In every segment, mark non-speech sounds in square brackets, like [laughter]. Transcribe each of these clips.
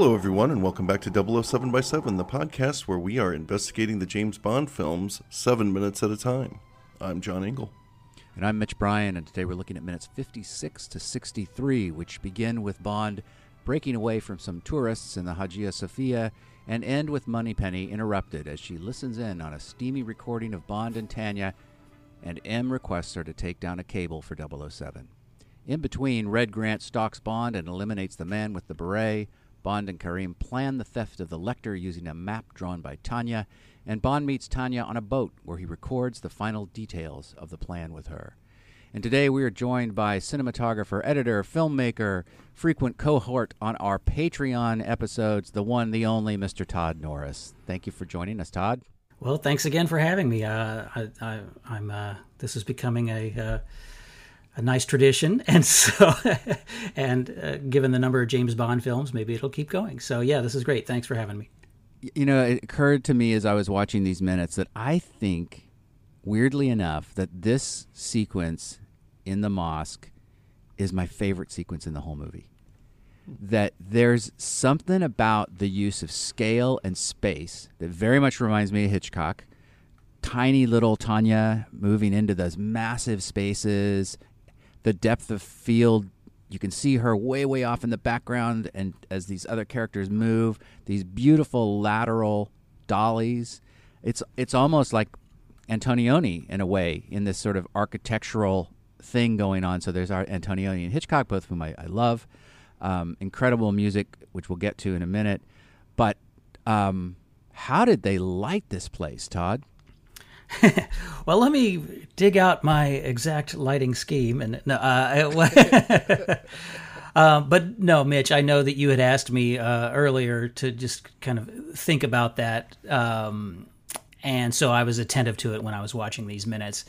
Hello, everyone, and welcome back to 007 by 7, the podcast where we are investigating the James Bond films seven minutes at a time. I'm John Ingle. And I'm Mitch Bryan, and today we're looking at minutes 56 to 63, which begin with Bond breaking away from some tourists in the Hagia Sophia and end with Moneypenny interrupted as she listens in on a steamy recording of Bond and Tania, and M requests her to take down a cable for 007. In between, Red Grant stalks Bond and eliminates the man with the beret. Bond and Kerim plan the theft of the Lektor using a map drawn by Tania, and Bond meets Tania on a boat where he records the final details of the plan with her. And today we are joined by cinematographer, editor, filmmaker, frequent cohort on our Patreon episodes, the one, the only, Mr. Todd Norris. Thank you for joining us, Todd. Well, thanks again for having me. Uh, I, am uh, this is becoming a uh, a nice tradition, [laughs] and so and uh, given the number of James Bond films, maybe it'll keep going. So yeah, this is great. Thanks for having me. You know, it occurred to me as I was watching these minutes that I think, weirdly enough, that this sequence in the mosque is my favorite sequence in the whole movie. That there's something about the use of scale and space that very much reminds me of Hitchcock. Tiny little Tania moving into those massive spaces, the depth of field. You can see her way way off in the background and as these other characters move these beautiful lateral dollies. It's it's almost like antonioni in a way in this sort of architectural thing going on. So there's our antonioni and hitchcock both whom i, I love. Um, incredible music which we'll get to in a minute. But um, how did they light this place todd [laughs] well, let me dig out my exact lighting scheme. And no, uh, [laughs] [laughs] uh, but no, Mitch, I know that you had asked me uh, earlier to just kind of think about that, um, and so I was attentive to it when I was watching these minutes.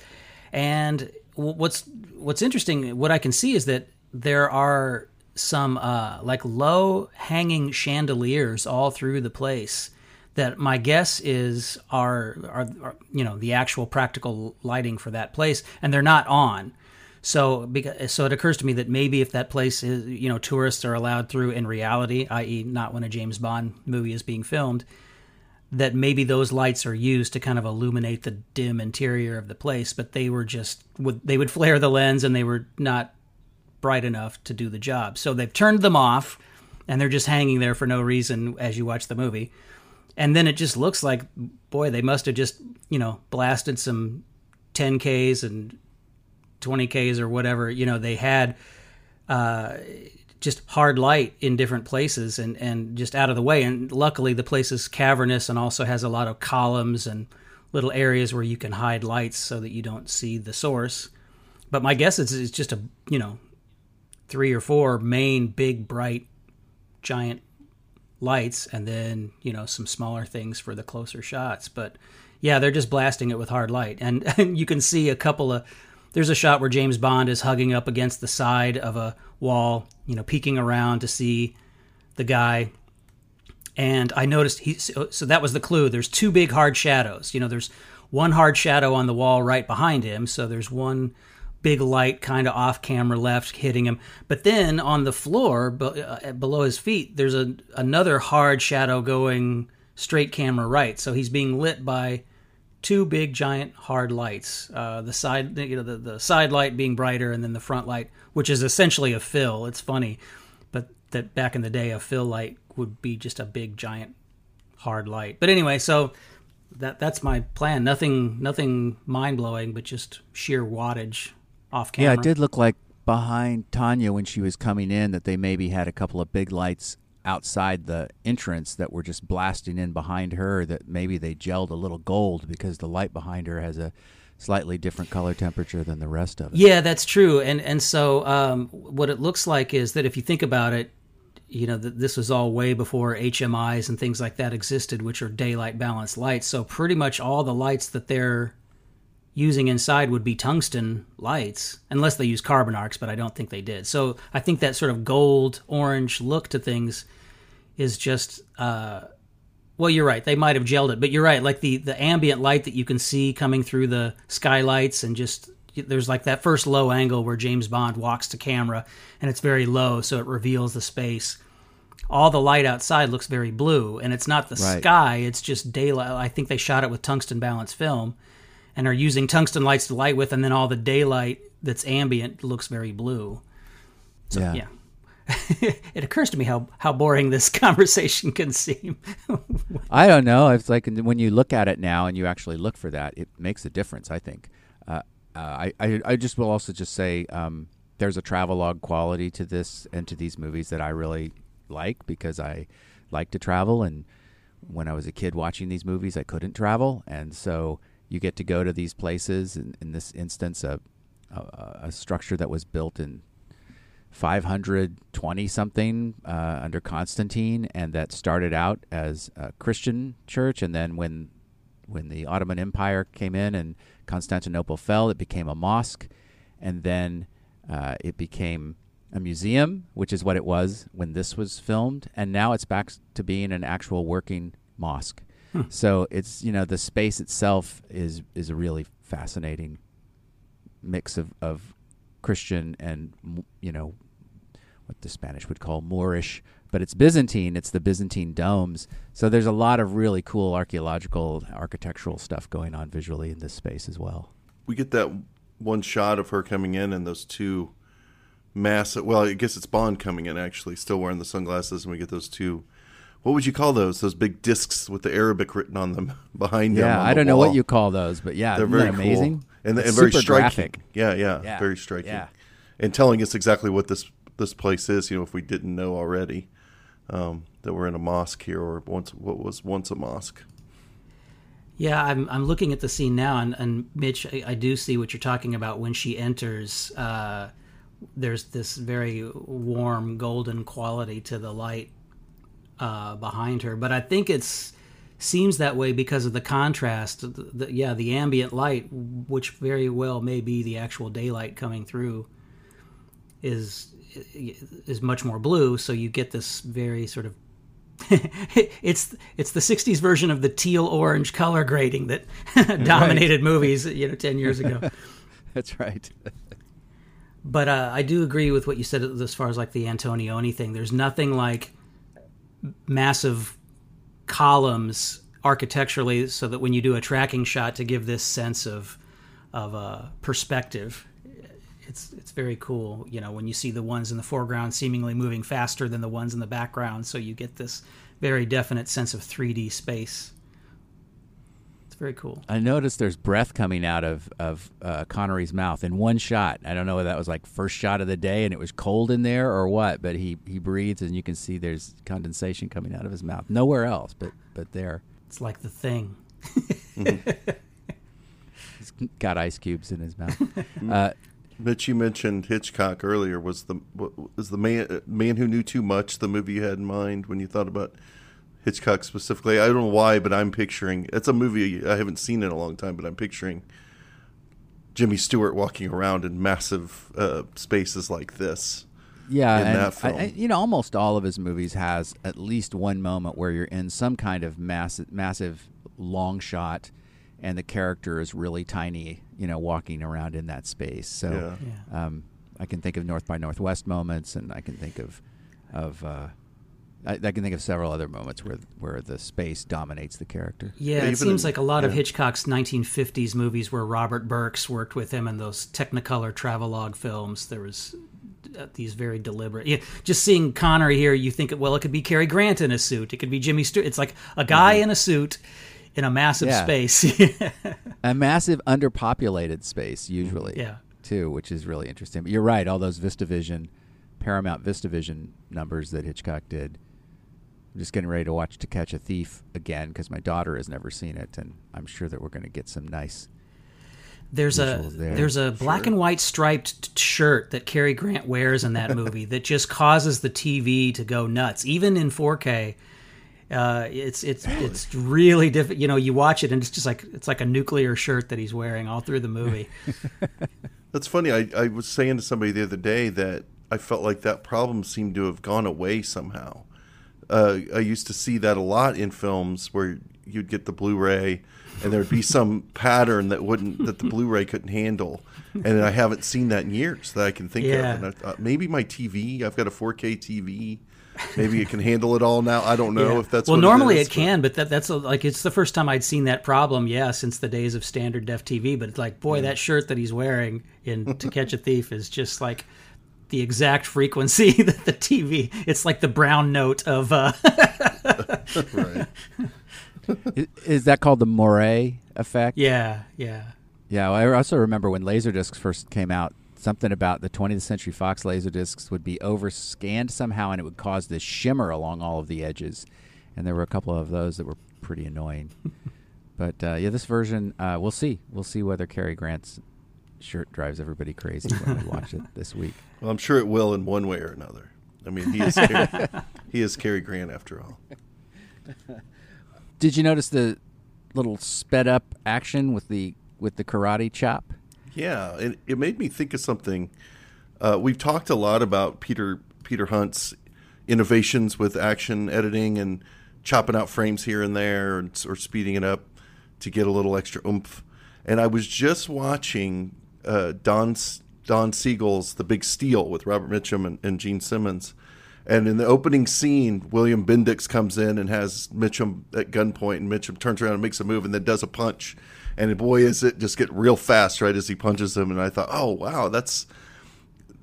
And what's what's interesting, what I can see is that there are some uh, like low hanging chandeliers all through the place that my guess is are, are, are you know the actual practical lighting for that place, and they're not on. So, because, so it occurs to me that maybe if that place is, you know, tourists are allowed through in reality, i.e., not when a James Bond movie is being filmed, that maybe those lights are used to kind of illuminate the dim interior of the place, but they were just would they would flare the lens and they were not bright enough to do the job. So they've turned them off, and they're just hanging there for no reason as you watch the movie and then it just looks like boy they must have just you know blasted some 10ks and 20ks or whatever. You know they had uh, just hard light in different places and and just out of the way. And luckily the place is cavernous and also has a lot of columns and little areas where you can hide lights so that you don't see the source. But my guess is it's just a you know three or four main big bright giant lights and then you know some smaller things for the closer shots. But yeah they're just blasting it with hard light. And, [laughs] and you can see a couple of there's a shot where james bond is hugging up against the side of a wall you know peeking around to see the guy. And i noticed he so, so that was the clue. There's two big hard shadows. You know there's one hard shadow on the wall right behind him. So there's one big light kind of off camera left hitting him. But then on the floor uh, below his feet, there's a another hard shadow going straight camera right. So he's being lit by two big giant hard lights. Uh, the side, you know, the, the side light being brighter, and then the front light, which is essentially a fill. It's funny, but that back in the day, a fill light would be just a big giant hard light. But anyway, so that that's my plan. Nothing nothing mind blowing, but just sheer wattage off camera. Yeah, it did look like behind Tania when she was coming in that they maybe had a couple of big lights outside the entrance that were just blasting in behind her that maybe they gelled a little gold because the light behind her has a slightly different color temperature than the rest of it. Yeah, that's true. And and so um, what it looks like is that if you think about it, you know, th- this was all way before HMIs and things like that existed, which are daylight balanced lights. So pretty much all the lights that they're using inside would be tungsten lights, unless they use carbon arcs, but I don't think they did. So I think that sort of gold orange look to things is just. Uh, well, you're right. They might have gelled it, but you're right. Like the the ambient light that you can see coming through the skylights, and just there's like that first low angle where James Bond walks to camera, and it's very low, so it reveals the space. All the light outside looks very blue, and it's not the Right. sky; it's just daylight. I think they shot it with tungsten balanced film, and are using tungsten lights to light with, and then all the daylight that's ambient looks very blue. yeah. Yeah. [laughs] it occurs to me how, how boring this [laughs] conversation can seem. [laughs] I don't know. It's like when you look at it now and you actually look for that, it makes a difference. I think. Uh, uh, I, I I just will also just say um, there's a travelogue quality to this and to these movies that I really like because I like to travel and when I was a kid watching these movies I couldn't travel and so you get to go to these places in, in this instance a, a a structure that was built in 520 something uh, under Constantine, and that started out as a Christian church, and then when when the Ottoman Empire came in and Constantinople fell, it became a mosque, and then uh, it became a museum, which is what it was when this was filmed, and now it's back to being an actual working mosque. Hmm. So it's you know the space itself is is a really fascinating mix of, of Christian and you know what the Spanish would call Moorish, but it's Byzantine. It's the Byzantine domes. So there's a lot of really cool archaeological, architectural stuff going on visually in this space as well. we get that one shot of her coming in and those two massive well i guess it's bond coming in actually still wearing the sunglasses and we get those two what would you call those those big discs with the arabic written on them [laughs] behind them Yeah, I don't know wall. what you call those, but yeah, they're isn't very that amazing cool and, It's and very striking graphic. yeah, yeah Yeah, very striking yeah. and telling us exactly what this this place is you know if we didn't know already um, that we're in a mosque here or once what was once a mosque yeah, I'm, I'm looking at the scene now, and, and Mitch, I, I do see what you're talking about when she enters. Uh, there's this very warm golden quality to the light uh, behind her, but I think it's seems that way because of the contrast. The, the, yeah, the ambient light, which very well may be the actual daylight coming through, is is much more blue. So you get this very sort of [laughs] it's it's the 60s version of the teal orange color grading that [laughs] dominated movies you know 10 years ago [laughs] That's right. but uh, i do agree with what you said as far as like the antonioni thing there's nothing like massive columns architecturally so that when you do a tracking shot to give this sense of of uh, perspective it's it's very cool you know when you see the ones in the foreground seemingly moving faster than the ones in the background. So you get this very definite sense of 3d space very cool I noticed there's breath coming out of of uh, Connery's mouth in one shot. I don't know whether that was like first shot of the day and it was cold in there or what, but he he breathes and you can see there's condensation coming out of his mouth. Nowhere else, but but there. it's like the thing [laughs] He's got ice cubes in his mouth. [laughs] uh, Mitch, you mentioned Hitchcock earlier. Was the was the man man who knew too much the movie you had in mind when you thought about Hitchcock specifically? I don't know why, but I'm picturing it's a movie I haven't seen in a long time, but I'm picturing Jimmy Stewart walking around in massive uh, spaces like this. yeah, in and that film. I- you know, almost all of his movies has at least one moment where you're in some kind of massive, massive long shot, and the character is really tiny. You know, walking around in that space. So. Yeah. yeah Um, I can think of North by Northwest moments, and I can think of of uh, I, I can think of several other moments where where the space dominates the character. Yeah, Yeah, it seems in- like a lot of. Hitchcock's 1950s movies where Robert Burks worked with him in those Technicolor travelogue films. There was uh, these very deliberate. Yeah, just seeing Connery here, you think, well, it could be Cary Grant in a suit. It could be Jimmy Stewart. It's like a guy in a suit in a massive Yeah. space. [laughs] A massive underpopulated space usually, Yeah. too, which is really interesting. But you're right, all those VistaVision, Paramount VistaVision numbers that Hitchcock did I'm just getting ready to watch To Catch a Thief again because my daughter has never seen it, and I'm sure that we're going to get some nice. There's a there. there's a black and white striped t- shirt that Cary Grant wears in that [laughs] movie that just causes the TV to go nuts, even in 4K. Uh, it's it's it's really difficult. You know, you watch it and it's just like it's like a nuclear shirt that he's wearing all through the movie. [laughs] That's funny. I, I was saying to somebody the other day that I felt like that problem seemed to have gone away somehow. Uh, I used to see that a lot in films where you'd get the Blu-ray and there'd be some [laughs] pattern that wouldn't that the Blu-ray couldn't handle, and I haven't seen that in years that I can think Yeah. of. And I thought maybe my TV. I've got a 4K TV. Maybe it can handle it all now. I don't know Yeah. if that's well. what normally it, it, is, but- can, but that, that's a, like it's the first time I'd seen that problem. Yeah, since the days of standard def TV. But it's like, boy, that shirt that he's wearing in To Catch a Thief is just like the exact frequency [laughs] that the TV. It's like the brown note of. Uh, [laughs] right. Is, is that called the moiré effect? yeah, yeah. Yeah, well, I also remember when Laserdiscs first came out, something about the 20th Century Fox Laserdiscs would be overscanned somehow and it would cause this shimmer along all of the edges. And there were a couple of those that were pretty annoying. [laughs] but uh, yeah, this version, uh, we'll see. We'll see whether Cary Grant's shirt drives everybody crazy when we watch it [laughs] this week. Well, I'm sure it will in one way or another. I mean, he is Cary, he is Cary Grant after all. Did you notice the little sped up action with the with the karate chop? Yeah, it, it made me think of something. Uh, we've talked a lot about Peter Peter Hunt's innovations with action editing and chopping out frames here and there, or, or speeding it up to get a little extra oomph. And I was just watching uh, Don Don Siegel's The Big Steal with Robert Mitchum and, and Jean Simmons. And in the opening scene, William Bendix comes in and has Mitchum at gunpoint, and Mitchum turns around and makes a move, and then does a punch. And boy, is it just get real fast right as he punches him. And I thought, oh wow, that's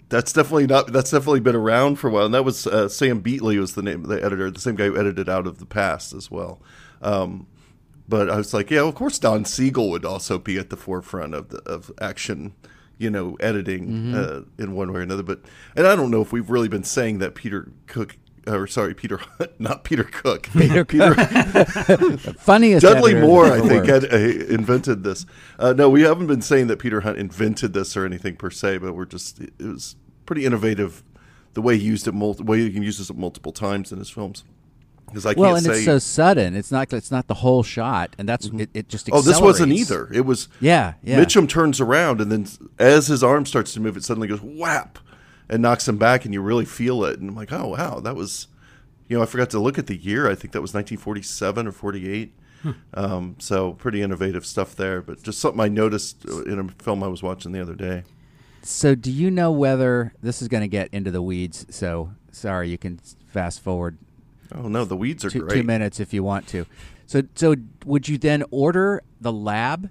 that's definitely not that's definitely been around for a while. And that was uh, Sam Beetley was the name of the editor, the same guy who edited Out of the Past as well. Um, but I was like, yeah, of course Don Siegel would also be at the forefront of the of action, you know, editing uh, in one way or another. But and I don't know if we've really been saying that Peter Cook. Or sorry, Peter, Hunt, [laughs] not Peter Cook. [laughs] Peter [laughs] Peter Funniest Dudley Moore, I think, had, uh, invented this. Uh, no, we haven't been saying that Peter Hunt invented this or anything per se, but we're just it was pretty innovative the way he used it, mul- way he can use this multiple times in his films. Because I well, can't and say. it's so sudden. It's not. It's not the whole shot, and that's mm-hmm. it. It just oh, this wasn't either. It was. Yeah, yeah. Mitchum turns around, and then as his arm starts to move, it suddenly goes whap and knocks him back, and you really feel it. And I'm like, oh wow, that was. You know, I forgot to look at the year. I think that was 1947 or 48. Hmm. Um, so pretty innovative stuff there. But just something I noticed uh, in a film I was watching the other day. So, do you know whether this is going to get into the weeds? So, sorry, you can fast forward Oh no, the weeds are two, great. two minutes if you want to. So, so would you then order the lab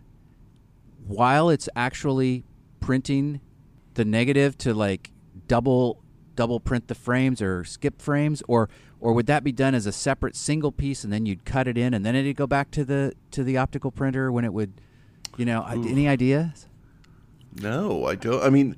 while it's actually printing the negative to like double double print the frames or skip frames, or or would that be done as a separate single piece and then you'd cut it in and then it'd go back to the to the optical printer when it would, you know, any ideas? No, I don't. I mean,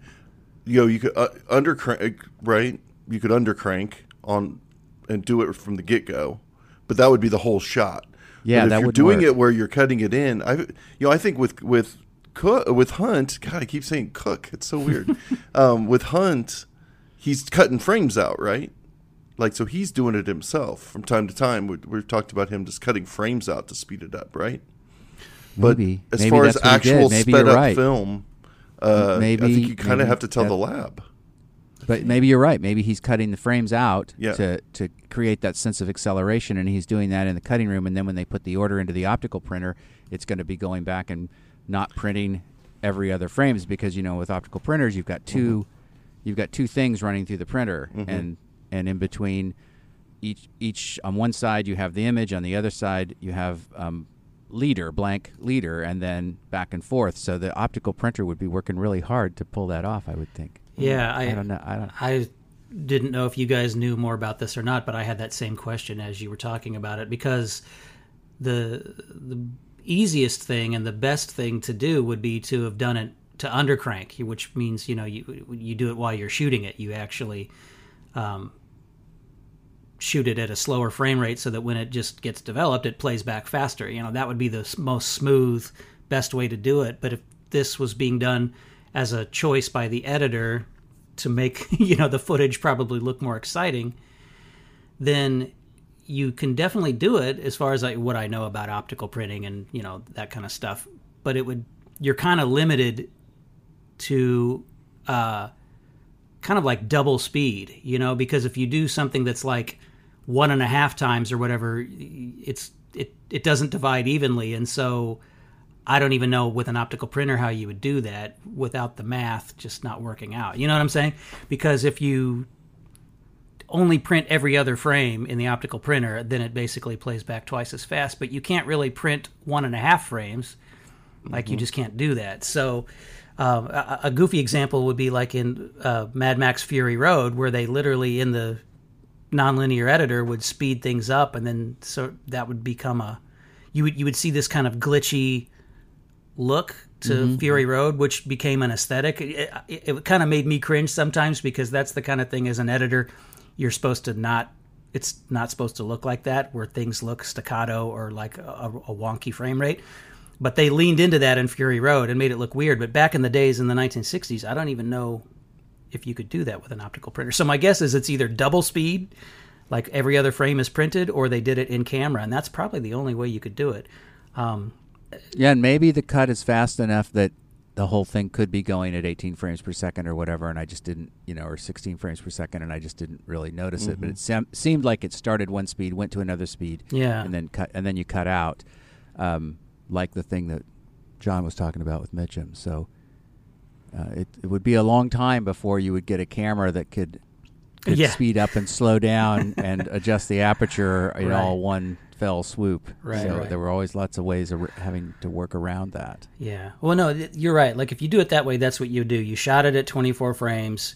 you know, you could uh, under crank, right? You could under crank on and do it from the get go, but that would be the whole shot. Yeah, but if you're doing work. it where you're cutting it in. I, you know, I think with with Cook, with Hunt, God, I keep saying Cook. It's so weird. [laughs] um, with Hunt, he's cutting frames out, right? Like, so he's doing it himself from time to time. We, we've talked about him just cutting frames out to speed it up, right? But Maybe. as Maybe far as that's what he actual Maybe sped up right. film, uh, Maybe- I think you kind of have to tell that- the lab. But maybe you're right. Maybe he's cutting the frames out Yeah. to, to create that sense of acceleration, and he's doing that in the cutting room. And then when they put the order into the optical printer, it's going to be going back and not printing every other frames because you know with optical printers you've got 2 you've got two things running through the printer, and and in between each each on one side you have the image, on the other side you have um, leader blank leader, and then back and forth. So the optical printer would be working really hard to pull that off. I would think. Yeah, I, I don't know. I don't. I didn't know if you guys knew more about this or not, but I had that same question as you were talking about it because the the easiest thing and the best thing to do would be to have done it to undercrank, which means you know you you do it while you're shooting it. You actually um, shoot it at a slower frame rate so that when it just gets developed, it plays back faster. You know, that would be the most smooth, best way to do it. But if this was being done as a choice by the editor to make, [laughs] you know, the footage probably look more exciting, then you can definitely do it as far as I, what I know about optical printing and, you know, that kind of stuff. But it would, you're kind of limited to, uh, kind of like double speed, you know, because if you do something that's like one and a half times or whatever, it's it it doesn't divide evenly, and so I don't even know with an optical printer how you would do that without the math just not working out. You know what I'm saying? Because if you only print every other frame in the optical printer, then it basically plays back twice as fast. But you can't really print one and a half frames, like mm-hmm. you just can't do that. So. Um, a, a, goofy example would be like in uh, Mad Max Fury Road, where they literally in the nonlinear editor would speed things up, and then so that would become a you would you would see this kind of glitchy look to mm-hmm. Fury Road, which became an aesthetic. It, it, it kind of made me cringe sometimes because that's the kind of thing as an editor you're supposed to not. It's not supposed to look like that, where things look staccato or like a, a wonky frame rate. But they leaned into that in Fury Road and made it look weird. But back in the days in the 1960s, I don't even know if you could do that with an optical printer. So my guess is it's either double speed, like every other frame is printed, or they did it in camera, and that's probably the only way you could do it. Um, yeah, and maybe the cut is fast enough that the whole thing could be going at 18 frames per second or whatever, and I just didn't, you know, or 16 frames per second, and I just didn't really notice mm-hmm. it. But it sem- seemed like it started one speed, went to another speed, yeah, and then cut, and then you cut out. Um, like the thing that John was talking about with Mitchum. So uh, it, it would be a long time before you would get a camera that could, could yeah. speed up and slow down [laughs] and adjust the aperture in right. all one fell swoop. Right, so right. there were always lots of ways of re- having to work around that. Yeah. Well, no, you're right. Like if you do it that way, that's what you do. You shot it at 24 frames,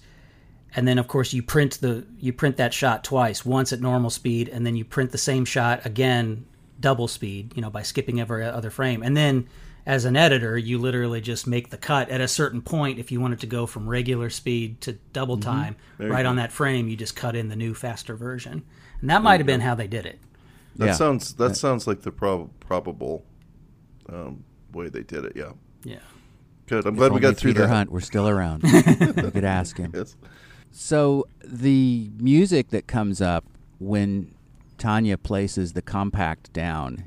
and then of course you print the you print that shot twice. Once at normal speed, and then you print the same shot again double speed, you know, by skipping every other frame. And then as an editor, you literally just make the cut at a certain point. If you want it to go from regular speed to double mm-hmm. time, right on that frame, you just cut in the new faster version. And that might have been how they did it. That yeah. sounds that sounds like the prob- probable um, way they did it. Yeah. Yeah. Good. I'm if glad we got through Peter that. Hunt, we're still around. [laughs] we could ask him. Yes. So the music that comes up when Tania places the compact down.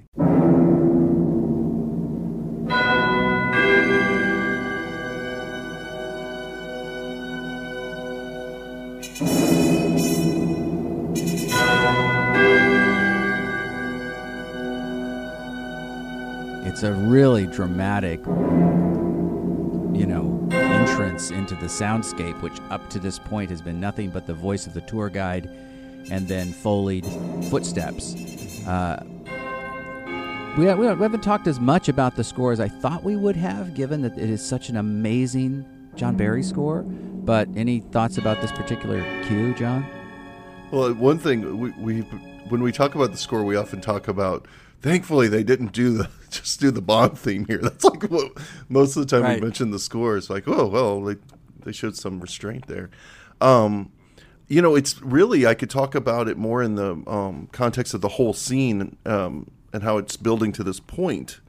It's a really dramatic, you know, entrance into the soundscape, which up to this point has been nothing but the voice of the tour guide and then Foleyed footsteps. Uh, we, we haven't talked as much about the score as I thought we would have, given that it is such an amazing John Barry score. But any thoughts about this particular cue, John? Well, one thing we, we when we talk about the score, we often talk about. Thankfully, they didn't do the [laughs] just do the Bond theme here. [laughs] That's like what most of the time right. we mention the score. It's like, oh well, they they showed some restraint there. Um, you know, it's really I could talk about it more in the um, context of the whole scene um, and how it's building to this point,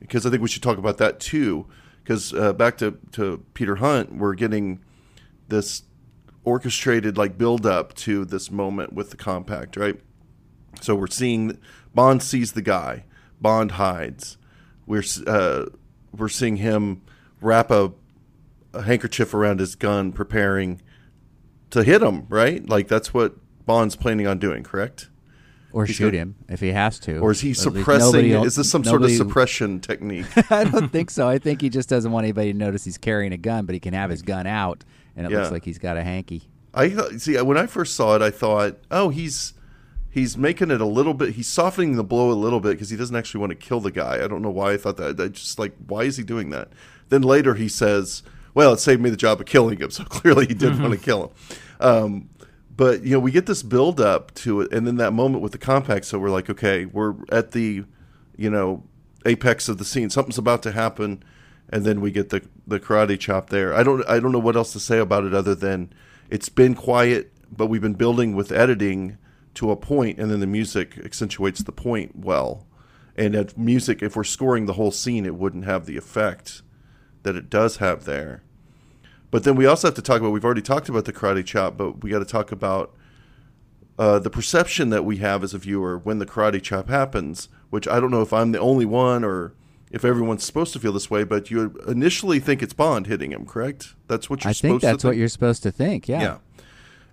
because I think we should talk about that too. Because uh, back to to Peter Hunt, we're getting this orchestrated like build up to this moment with the compact, right? So we're seeing Bond sees the guy, Bond hides. We're uh, we're seeing him wrap a, a handkerchief around his gun, preparing to hit him, right? Like that's what Bond's planning on doing, correct? Or He's shoot him if he has to. Or is he suppressing? Is this some nobody, sort of suppression technique? [laughs] I don't think so. I think he just doesn't want anybody to notice he's carrying a gun, but he can have his gun out, and it yeah. looks like he's got a hanky. I see. When I first saw it, I thought, oh, he's he's making it a little bit. He's softening the blow a little bit because he doesn't actually want to kill the guy. I don't know why I thought that. I just like, why is he doing that? Then later he says, well, it saved me the job of killing him. [laughs] So clearly he did mm-hmm. want to kill him. Um, but you know, we get this build up to it, and then that moment with the compact. So we're like, okay, we're at the, you know, apex of the scene. Something's about to happen, and then we get the the karate chop there. I don't I don't know what else to say about it other than it's been quiet, but we've been building with editing to a point, and then the music accentuates the point well. And at music, if we're scoring the whole scene, it wouldn't have the effect that it does have there. But then we also have to talk about. We've already talked about the karate chop, but we got to talk about uh, the perception that we have as a viewer when the karate chop happens. Which I don't know if I'm the only one or if everyone's supposed to feel this way, but you initially think it's Bond hitting him, correct? That's what you're I think that's what you're supposed to think. Yeah. Yeah.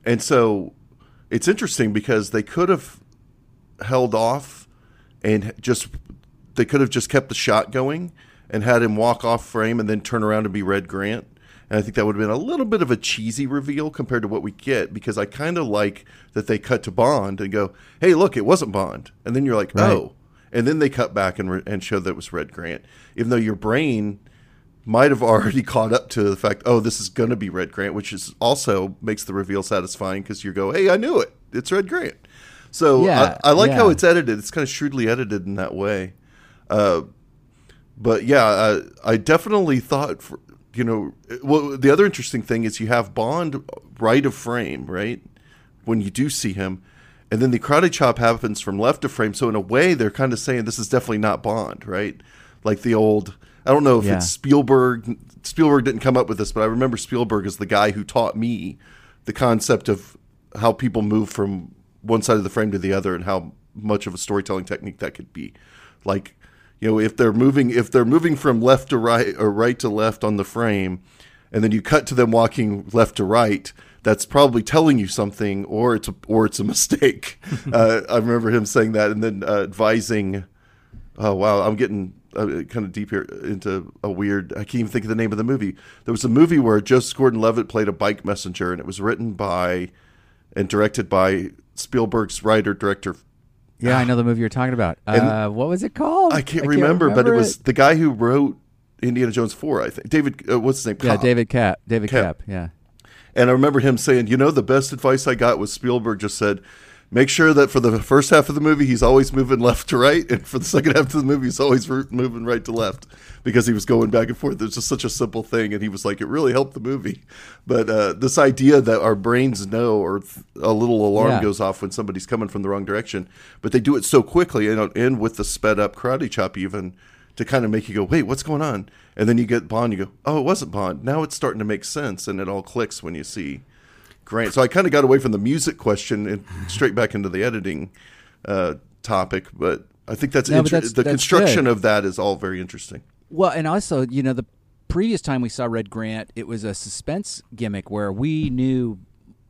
And so it's interesting because they could have held off and just they could have just kept the shot going and had him walk off frame and then turn around and be Red Grant. And I think that would have been a little bit of a cheesy reveal compared to what we get because I kind of like that they cut to Bond and go, "Hey, look, it wasn't Bond," and then you're like, Right. "Oh," and then they cut back and re- and show that it was Red Grant, even though your brain might have already [laughs] caught up to the fact, oh, this is going to be Red Grant, which is also makes the reveal satisfying because you go, hey, I knew it, it's Red Grant. So Yeah, I, I like how it's edited. It's kind of shrewdly edited in that way. Uh, but yeah, uh, I definitely thought, for, you know, well, the other interesting thing is you have Bond right of frame, right? When you do see him. And then the karate chop happens from left of frame. So in a way, they're kind of saying this is definitely not Bond, right? Like the old, I don't know if Yeah. it's Spielberg. Spielberg didn't come up with this, but I remember Spielberg as the guy who taught me the concept of how people move from one side of the frame to the other and how much of a storytelling technique that could be. Like, you know, if they're moving if they're moving from left to right or right to left on the frame, and then you cut to them walking left to right, that's probably telling you something, or it's a, or it's a [laughs] mistake. [laughs] uh, I remember him saying that, and then uh, advising. Oh wow, I'm getting uh, kind of deep here into a weird. I can't even think of the name of the movie. There was a movie where Joseph Gordon-Levitt played a bike messenger, and it was written by and directed by Spielberg's writer director. Yeah, I know the movie you're talking about. [sighs] Uh, what was it called? I can't, remember, but it was the guy who wrote Indiana Jones Four. I think David. Uh, what's his name? Yeah. David Koepp. David Koepp. Koepp. Yeah. And I remember him saying, you know, the best advice I got was Spielberg just said, make sure that for the first half of the movie, he's always moving [laughs] left to right. And for the second half of the movie, he's always moving right to left because he was going back and forth. It's just such a simple thing. And he was like, it really helped the movie. But uh, this idea that our brains know or th- a little alarm Yeah. goes off when somebody's coming from the wrong direction, but they do it so quickly and, and with the sped up karate chop, even to kind of make you go, wait, what's going on? And then you get Bond, you go, oh, it wasn't Bond. Now it's starting to make sense, and it all clicks when you see Grant. So I kind of got away from the music question and straight back into the editing uh, topic, but I think that's, No, inter- that's- the that's construction good. of that is all very interesting. Well, and also, you know, the previous time we saw Red Grant, it was a suspense gimmick where we knew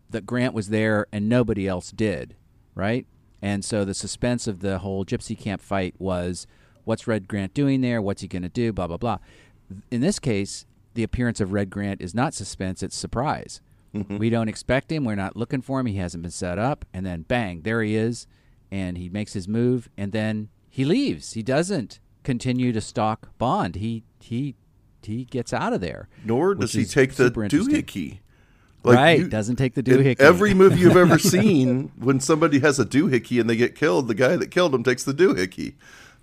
that Grant was there and nobody else did, right? And so the suspense of the whole Gypsy Camp fight was what's Red Grant doing there? What's he going to do? Blah, blah, blah. In this case, the appearance of Red Grant is not suspense, it's surprise. Mm-hmm. We don't expect him. We're not looking for him. He hasn't been set up. And then, bang, there he is. And he makes his move. And then he leaves. He doesn't continue to stalk Bond. He he he gets out of there. Nor does he take the doohickey. right, doesn't take the doohickey. Every movie you've ever [laughs] seen, when somebody has a doohickey and they get killed, the guy that killed him takes the doohickey.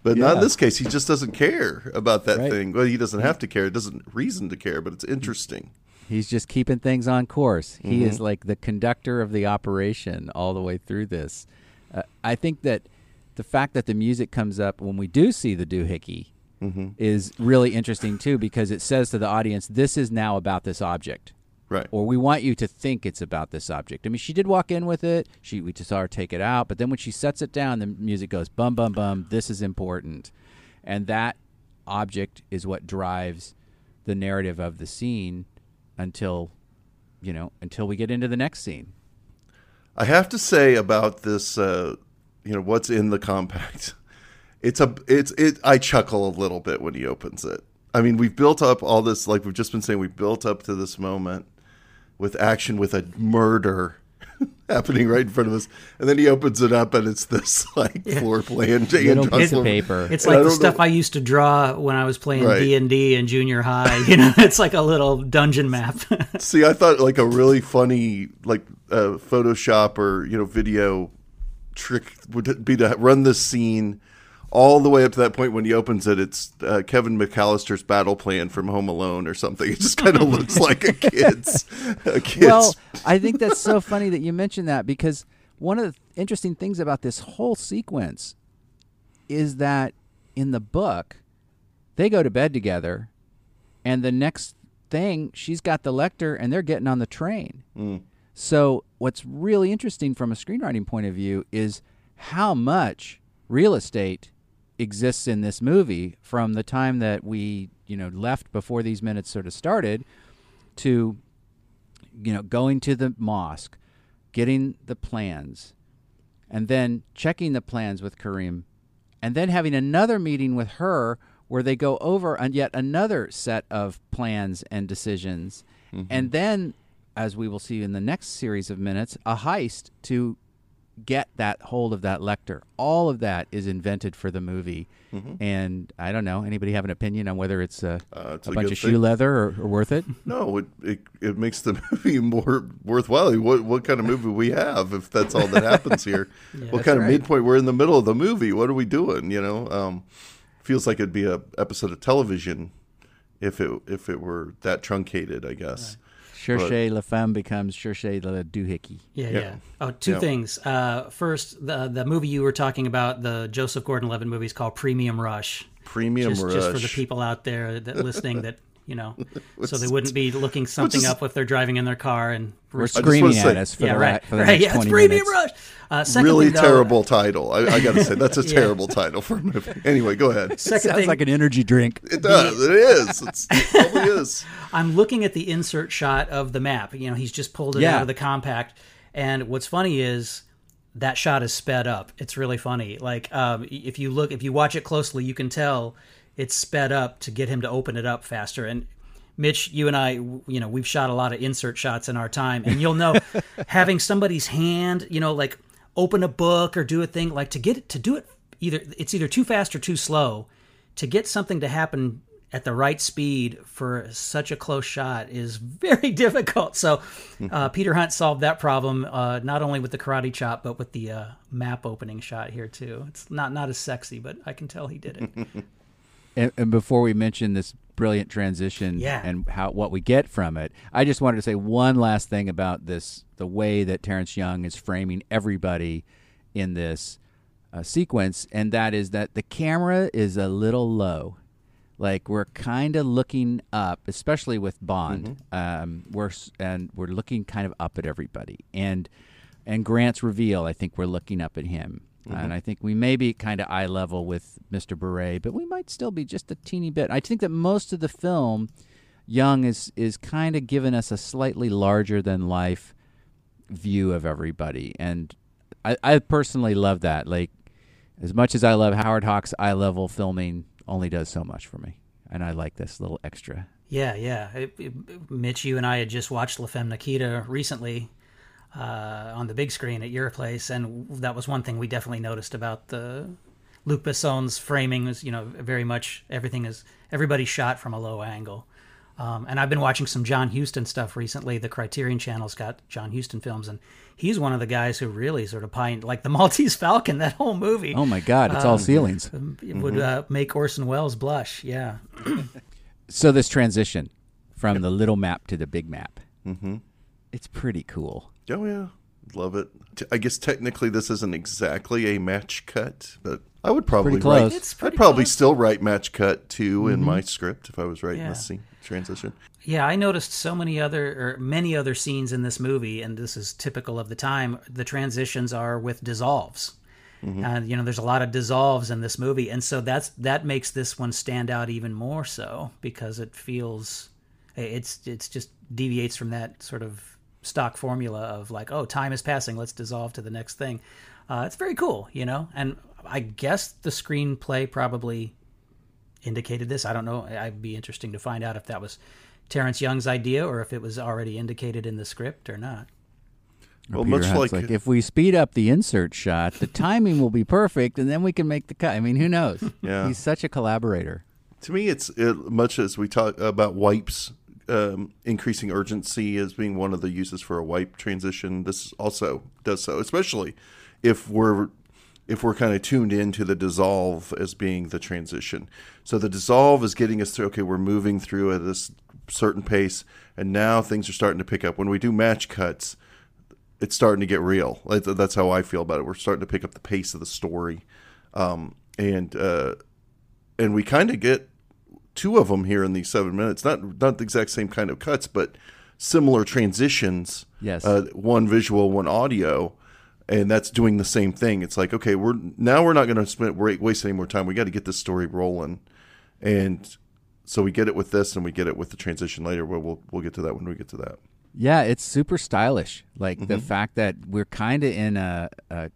But not in this case. He just doesn't care about that Right. thing. Well, he doesn't have to care. It doesn't reason to care, but it's interesting. He's just keeping things on course. He Mm-hmm. is like the conductor of the operation all the way through this. Uh, I think that the fact that the music comes up when we do see the doohickey Mm-hmm. is really interesting too because it says to the audience, "This is now about this object." Right. or we want you to think it's about this object. I mean, she did walk in with it. She we just saw her take it out, but then when she sets it down, the music goes bum bum bum. This is important, and that object is what drives the narrative of the scene until you know until we get into the next scene. I have to say about this, uh, you know, what's in the compact. [laughs] It's a, it's it. I chuckle a little bit when he opens it. I mean, we've built up all this, like we've just been saying, we built up to this moment with action, with a murder [laughs] happening right in front of us, and then he opens it up, and it's this [laughs] like floor plan. Little John piece of floor- paper. It's like the stuff know- I used to draw when I was playing D and D in junior high. [laughs] You know, it's like a little dungeon map. See, I thought like a really funny like uh, Photoshop or you know video trick would be to run this scene all the way up to that point when he opens it. It's uh, Kevin McCallister's battle plan from Home Alone or something. It just kind of looks [laughs] like a kid's a kid's. well, I think that's so funny that you mentioned that because one of the interesting things about this whole sequence is that in the book, they go to bed together, and the next thing, she's got the Lektor, and they're getting on the train. So, what's really interesting from a screenwriting point of view is how much real estate exists in this movie from the time that we, you know, left before these minutes sort of started to, you know, going to the mosque, getting the plans, and then checking the plans with Kerim, and then having another meeting with her where they go over and yet another set of plans and decisions, mm-hmm. and then, as we will see in the next series of minutes, a heist to get that hold of that lektor. All of that is invented for the movie, and I don't know. Anybody have an opinion on whether it's a, Uh, it's a a bunch good of shoe leather or, or worth it? [laughs] No, it, it it makes the [laughs] movie more worthwhile. What what kind of movie we have if that's all that happens here? [laughs] what kind of midpoint? We're in the middle of the movie. What are we doing? You know, um, feels like it'd be a episode of television if it if it were that truncated. I guess. Cherchez la femme becomes cherchez la doohickey. Yeah, Yeah. yeah. Oh, two Yeah. things. Uh, first, the the movie you were talking about, the Joseph Gordon-Levitt movie, is called Premium Rush. Premium just, rush. just for the people out there that listening that you know, [laughs] so they wouldn't be looking something is- up if they're driving in their car and We're screaming at say- us for yeah, the, right, for the right. next Yeah, it's 20 Premium minutes. Rush. Uh, second really thing, though, terrible title. I, I got to say that's a [laughs] Yeah. terrible title for a movie. Anyway, go ahead. Second Sounds thing, like an energy drink. It does. It is. It's, it probably [laughs] is. I'm looking at the insert shot of the map. You know, he's just pulled it Yeah. out of the compact. And what's funny is that shot is sped up. It's really funny. Like um, if you look, if you watch it closely, you can tell it's sped up to get him to open it up faster. And Mitch, you and I, you know, we've shot a lot of insert shots in our time, and you'll know [laughs] having somebody's hand, you know, like open a book or do a thing, like to get it to do it either it's either too fast or too slow. To get something to happen at the right speed for such a close shot is [laughs] very difficult. So uh, Peter Hunt solved that problem uh, not only with the karate chop, but with the uh, map opening shot here too. It's not not as sexy, but I can tell he did it. [laughs] And, and before we mention this brilliant transition Yeah. and how what we get from it, I just wanted to say one last thing about this: the way that Terrence Young is framing everybody in this uh, sequence, and that is that the camera is a little low. Like we're kind of looking up, especially with Bond. Um, we're and we're looking kind of up at everybody, and and Grant's reveal. I think we're looking up at him, Mm-hmm. and I think we may be kind of eye level with Mr. Beret, but we might still be just a teeny bit. I think that most of the film, Young is is kind of giving us a slightly larger than life view of everybody, and I, I personally love that. Like as much as I love Howard Hawks' eye level filming, only does so much for me, and I like this little extra. Yeah, yeah. It, it- Mitch, you and I had just watched La Femme Nikita recently uh, on the big screen at your place, and that was one thing we definitely noticed about the Luc Besson's framing. Was you know very much everything is everybody shot from a low angle. Um, and I've been watching some John Huston stuff recently. The Criterion Channel's got John Huston films, and he's one of the guys who really sort of pioneered, like the [laughs] Maltese Falcon. That whole movie Oh my God, it's all ceilings. It would uh, make Orson Welles blush. Yeah, [coughs] So this transition from the little map to the big map, mm-hmm. It's pretty cool. Oh yeah, love it. I guess technically this isn't exactly a match cut, but I would probably Pretty close. write. It's I'd probably close. still write match cut 2 in mm-hmm. my script if I was writing Yeah. this scene transition. Yeah, I noticed so many other or many other scenes in this movie, and this is typical of the time. The transitions are with dissolves, mm-hmm. and you know, there's a lot of dissolves in this movie, and so that's that makes this one stand out even more so because it feels it's it's just deviates from that sort of stock formula of like, oh, time is passing, let's dissolve to the next thing. Uh, it's very cool, you know, and I guess the screenplay probably indicated this. I don't know. I'd be interesting to find out if that was Terrence Young's idea or if it was already indicated in the script or not. Well, Peter much Hunt's like, if we speed up the insert shot, the timing will be perfect, and then we can make the cut. I mean, who knows? [laughs] Yeah. he's such a collaborator. to me, it's it, much as we talk about wipes um, increasing urgency as being one of the uses for a wipe transition. This also does so, especially if we're if we're kind of tuned into the dissolve as being the transition. So the dissolve is getting us through. Okay, we're moving through at this certain pace, and now things are starting to pick up. When we do match cuts, it's starting to get real. That's how I feel about it. We're starting to pick up the pace of the story, um, and uh, and we kind of get two of them here in these seven minutes. Not not the exact same kind of cuts, but similar transitions. Yes, uh, one visual, one audio, and that's doing the same thing. It's like okay, we're now we're not going to spend waste any more time. We got to get this story rolling, and so we get it with this, and we get it with the transition later. Where we'll we'll get to that when we get to that. Yeah, it's super stylish. Like mm-hmm. the fact that we're kind of in a, a,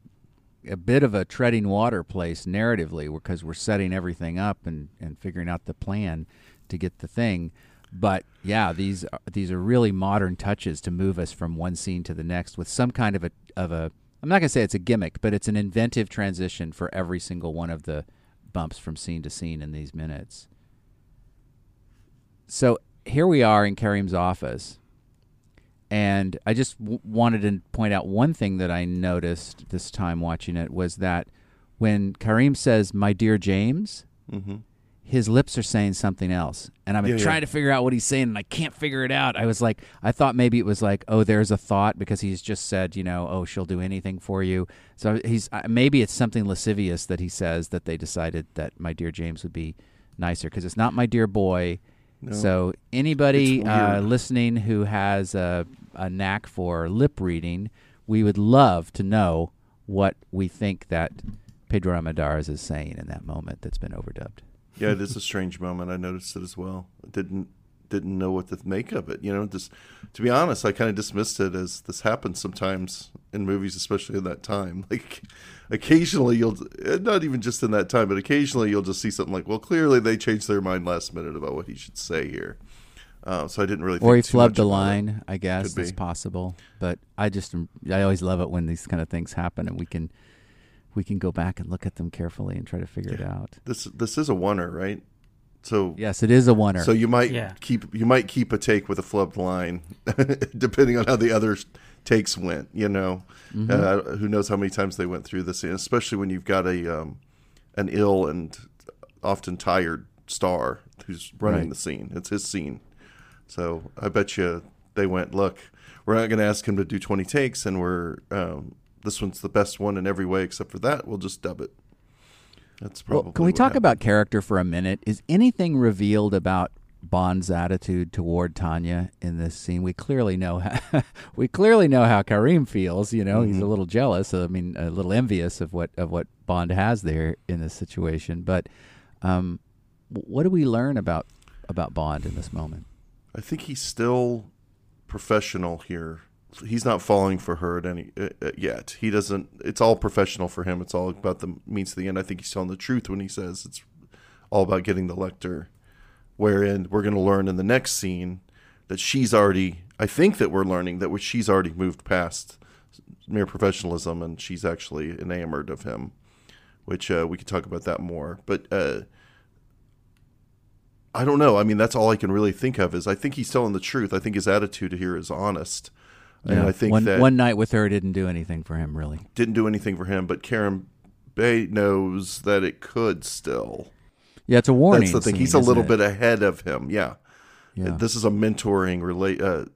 a bit of a treading water place narratively, because we're setting everything up and and figuring out the plan to get the thing. But yeah, these are, these are really modern touches to move us from one scene to the next with some kind of a of a. I'm not gonna say it's a gimmick, but it's an inventive transition for every single one of the bumps from scene to scene in these minutes. So here we are in Kerim's office and I just w- wanted to point out one thing that I noticed this time watching it was that when Kerim says, "My dear James," mm-hmm. his lips are saying something else, and I'm yeah, trying yeah. to figure out what he's saying, and I can't figure it out. I was like, I thought maybe it was like, "Oh, there's a thought," because he's just said, you know, "Oh, she'll do anything for you." So he's uh, maybe it's something lascivious that he says that they decided that "My dear James" would be nicer because it's not "My dear boy." No. So anybody uh, listening who has a a knack for lip reading, we would love to know what we think that Pedro Armendáriz is saying in that moment that's been overdubbed. Yeah, it is a strange moment. I noticed it as well. I didn't didn't know what to make of it. You know, just to be honest, I kind of dismissed it as this happens sometimes in movies, especially in that time. [laughs] Like occasionally you'll not even just in that time, but occasionally you'll just see something like, well, clearly they changed their mind last minute about what he should say here. Uh, so I didn't really. or he flubbed the line. It. I guess that's possible. But I just I always love it when these kind of things happen and we can we can go back and look at them carefully and try to figure yeah. it out. This this is a oneer, right? So yes, it is a oneer. So you might yeah. keep you might keep a take with a flubbed line, [laughs] depending on how the other takes went. You know, mm-hmm. uh, who knows how many times they went through this, especially when you've got a um, an ill and often tired star who's running right. the scene. It's his scene. So I bet you they went, look, we're not going to ask him to do 20 takes, and we're um, this one's the best one in every way except for that. We'll just dub it. That's probably. Well, can we talk happened. about character for a minute? Is anything revealed about Bond's attitude toward Tania in this scene? We clearly know how, [laughs] we clearly know how Kerim feels. You know, mm-hmm. he's a little jealous. I mean, a little envious of what of what Bond has there in this situation. But um, what do we learn about about Bond in this moment? I think he's still professional here. He's not falling for her at any uh, uh, yet. He doesn't. It's all professional for him. It's all about the means to the end. I think he's telling the truth when he says it's all about getting the Lektor. Wherein we're going to learn in the next scene that she's already. I think that we're learning that she's already moved past mere professionalism and she's actually enamored of him, which uh, we could talk about that more. But uh, I don't know. I mean, that's all I can really think of is I think he's telling the truth. I think his attitude here is honest. And yeah. I think one, that one night with her didn't do anything for him, really. Didn't do anything for him, but Kerim Bey knows that it could still. Yeah, it's a warning. That's the thing. Scene, he's a little it? bit ahead of him. Yeah. yeah. This is a mentoring relate. Uh,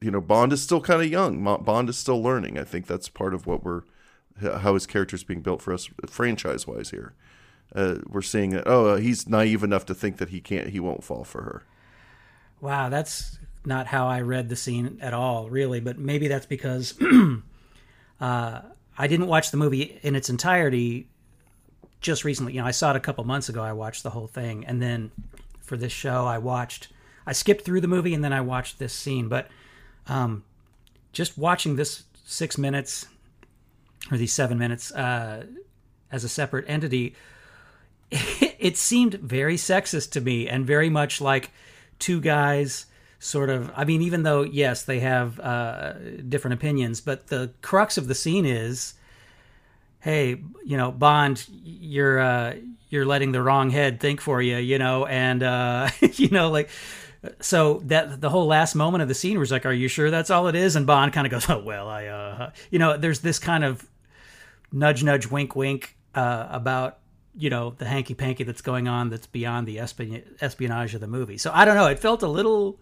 you know, Bond is still kind of young. Bond is still learning. I think that's part of what we're how his character is being built for us franchise wise here uh, we're seeing that oh he's naive enough to think that he can't he won't fall for her. Wow, that's not how I read the scene at all, really. But maybe that's because [clears throat] uh, I didn't watch the movie in its entirety just recently. You know, I saw it a couple months ago. I watched the whole thing, and then for this show, I watched. I skipped through the movie and then I watched this scene. But um, just watching this six minutes or these seven minutes uh, as a separate entity [laughs] it seemed very sexist to me and very much like two guys sort of i mean even though yes they have uh, different opinions but the crux of the scene is hey you know bond you're uh, you're letting the wrong head think for you you know and uh, [laughs] you know like so that the whole last moment of the scene was like are you sure that's all it is and bond kind of goes oh [laughs] well i uh you know there's this kind of nudge nudge wink wink uh, about you know the hanky panky that's going on that's beyond the espionage of the movie. So I don't know. It felt a little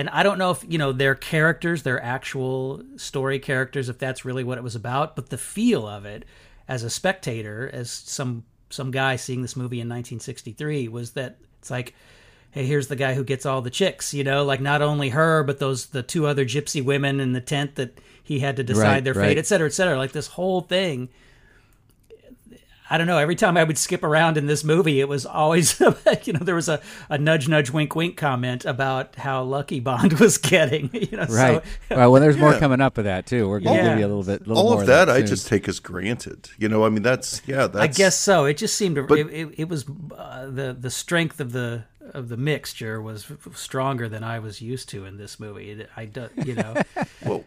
and I don't know if you know their characters, their actual story characters, if that's really what it was about, but the feel of it as a spectator, as some some guy seeing this movie in 1963, was that it's like hey, here's the guy who gets all the chicks, you know, like not only her, but those the two other gypsy women in the tent that he had to decide Right, their right. fate, et cetera, et cetera. Like this whole thing. I don't know. Every time I would skip around in this movie, it was always, [laughs] you know, there was a, a nudge, nudge, wink, wink comment about how lucky Bond [laughs] was getting. [laughs] You know, Right. So, well, well, there's more Yeah. coming up of that too. We're going to Yeah. give you a little bit. Little All more of that, I just take as granted. You know, I mean, that's yeah. That's I guess so. It just seemed to, But- it, it, it was uh, the the strength of the of the mixture was stronger than I was used to in this movie. I do, you know. [laughs] Well,